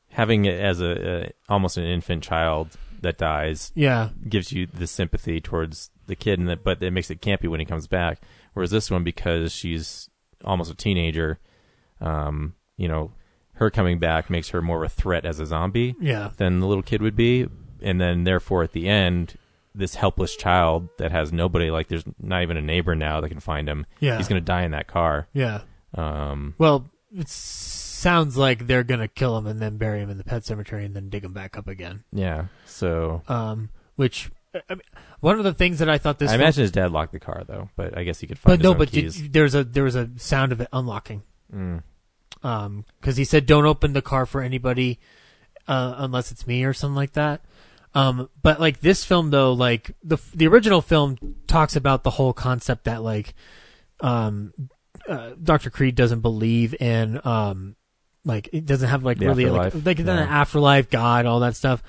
having it as a, a almost an infant child that dies. Yeah. gives you the sympathy towards the kid, and that, but it makes it campy when he comes back. Whereas this one, because she's almost a teenager, um, you know, her coming back makes her more of a threat as a zombie Yeah. than the little kid would be, and then therefore at the end. This helpless child that has nobody, like there's not even a neighbor now that can find him. Yeah. he's gonna die in that car. Yeah. Um, Well, it sounds like they're gonna kill him and then bury him in the pet cemetery and then dig him back up again. yeah. So Um, which I mean, one of the things that I thought this I imagine his dad locked the car though, but I guess he could find but his no, but did, there's a there was a sound of it unlocking. Mm. Um, because he said, "Don't open the car for anybody, uh, unless it's me or something like that." Um, but like this film though, like the the original film talks about the whole concept that like, um, uh, Doctor Creed doesn't believe in um, like it doesn't have like The really afterlife. like like an afterlife, God, all that stuff.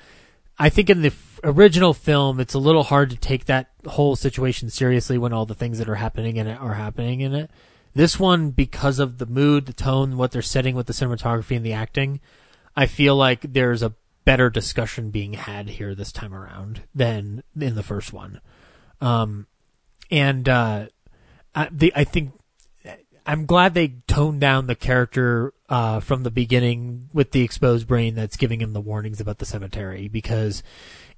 I think in the f- original film, it's a little hard to take that whole situation seriously when all the things that are happening in it are happening in it. This one, because of the mood, the tone, what they're setting with the cinematography and the acting, I feel like there's a better discussion being had here this time around than in the first one. Um, and uh, I, the, I think I'm glad they toned down the character uh, from the beginning with the exposed brain that's giving him the warnings about the cemetery because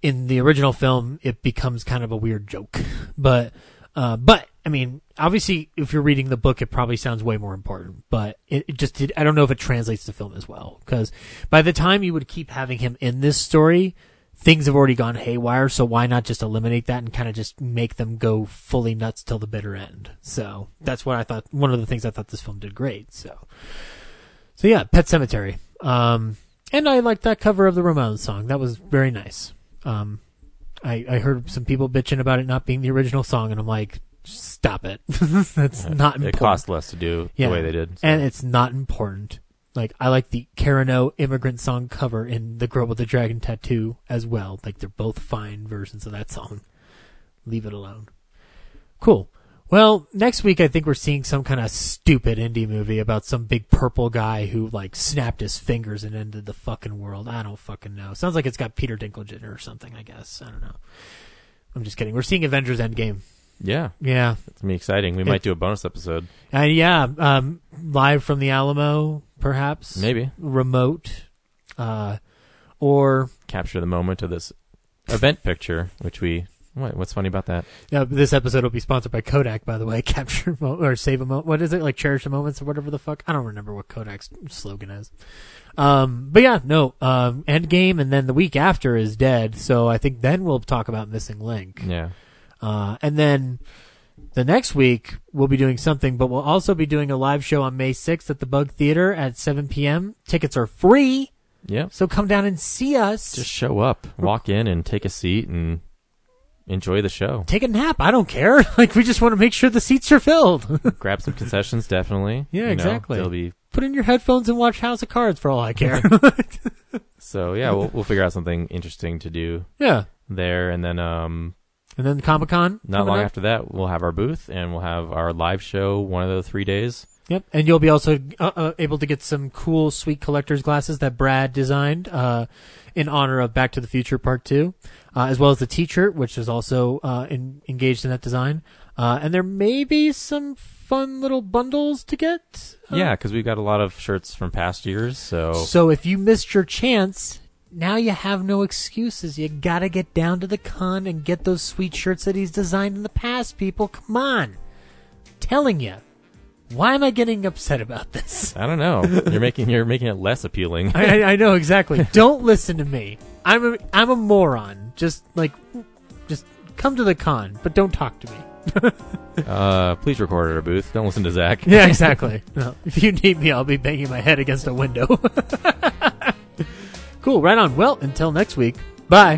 in the original film it becomes kind of a weird joke. <laughs> But uh, but I mean, obviously, if you're reading the book, it probably sounds way more important. But it, it just did, I don't know if it translates to film as well because by the time you would keep having him in this story. Things have already gone haywire, so why not just eliminate that and kind of just make them go fully nuts till the bitter end? So that's what I thought. One of the things I thought this film did great. So, so yeah, Pet Sematary. Um, and I liked that cover of the Ramones song. That was very nice. Um, I, I heard some people bitching about it not being the original song, and I'm like, stop it. <laughs> That's Uh, not important. it cost less to do the way they did, so. And it's not important. Like, I like the Karen O immigrant song cover in The Girl with the Dragon Tattoo as well. Like, they're both fine versions of that song. Leave it alone. Cool. Well, next week I think we're seeing some kind of stupid indie movie about some big purple guy who like snapped his fingers and ended the fucking world. I don't fucking know. Sounds like it's got Peter Dinklage in it or something. I guess I don't know. I'm just kidding. We're seeing Avengers Endgame. Yeah, Yeah. It's gonna be exciting. We It- might do a bonus episode. Uh, yeah, um, live from the Alamo, perhaps. Maybe. remote, uh, or Capture the moment of this event picture, which we. What, what's funny about that? Yeah, this episode will be sponsored by Kodak, by the way. <laughs> Capture mo- or save a moment. What is it like? Cherish the moments or whatever the fuck. I don't remember what Kodak's slogan is. Um, but yeah, no. Um, Endgame, and then the week after is Dead. So I think then we'll talk about Missing Link. Yeah. Uh, and then the next week we'll be doing something, but we'll also be doing a live show on May 6th at the Bug Theater at 7 p.m. Tickets are free. Yeah. So come down and see us. Just show up, walk in, and take a seat and enjoy the show. Take a nap. I don't care. <laughs> Like we just want to make sure the seats are filled. <laughs> Grab some concessions, definitely. Yeah, You know, exactly. They'll be Put in your headphones and watch House of Cards for all I care. <laughs> so. Yeah, we'll we'll figure out something interesting to do. Yeah. There and then um. and then Comic Con. Not long after that, we'll have our booth and we'll have our live show one of the three days. Yep, and you'll be also uh, uh, able to get some cool, sweet collector's glasses that Brad designed uh, in honor of Back to the Future Part Two, uh, as well as the T-shirt, which is also uh, in, engaged in that design. Uh, and there may be some fun little bundles to get. Uh, Yeah, because we've got a lot of shirts from past years. So So if you missed your chance, now you have no excuses. You gotta get down to the con and get those sweet shirts that he's designed in the past. People, come on, telling you. Why am I getting upset about this? I don't know. You're making you're making it less appealing. I, I- I know exactly. <laughs> Don't listen to me. I'm a I'm a moron. Just like, just come to the con, but don't talk to me. <laughs> uh, please record at our booth. Don't listen to Zach. yeah, <laughs> exactly. No, if you need me, I'll be banging my head against a window. cool, right on. Well, until next week. Bye.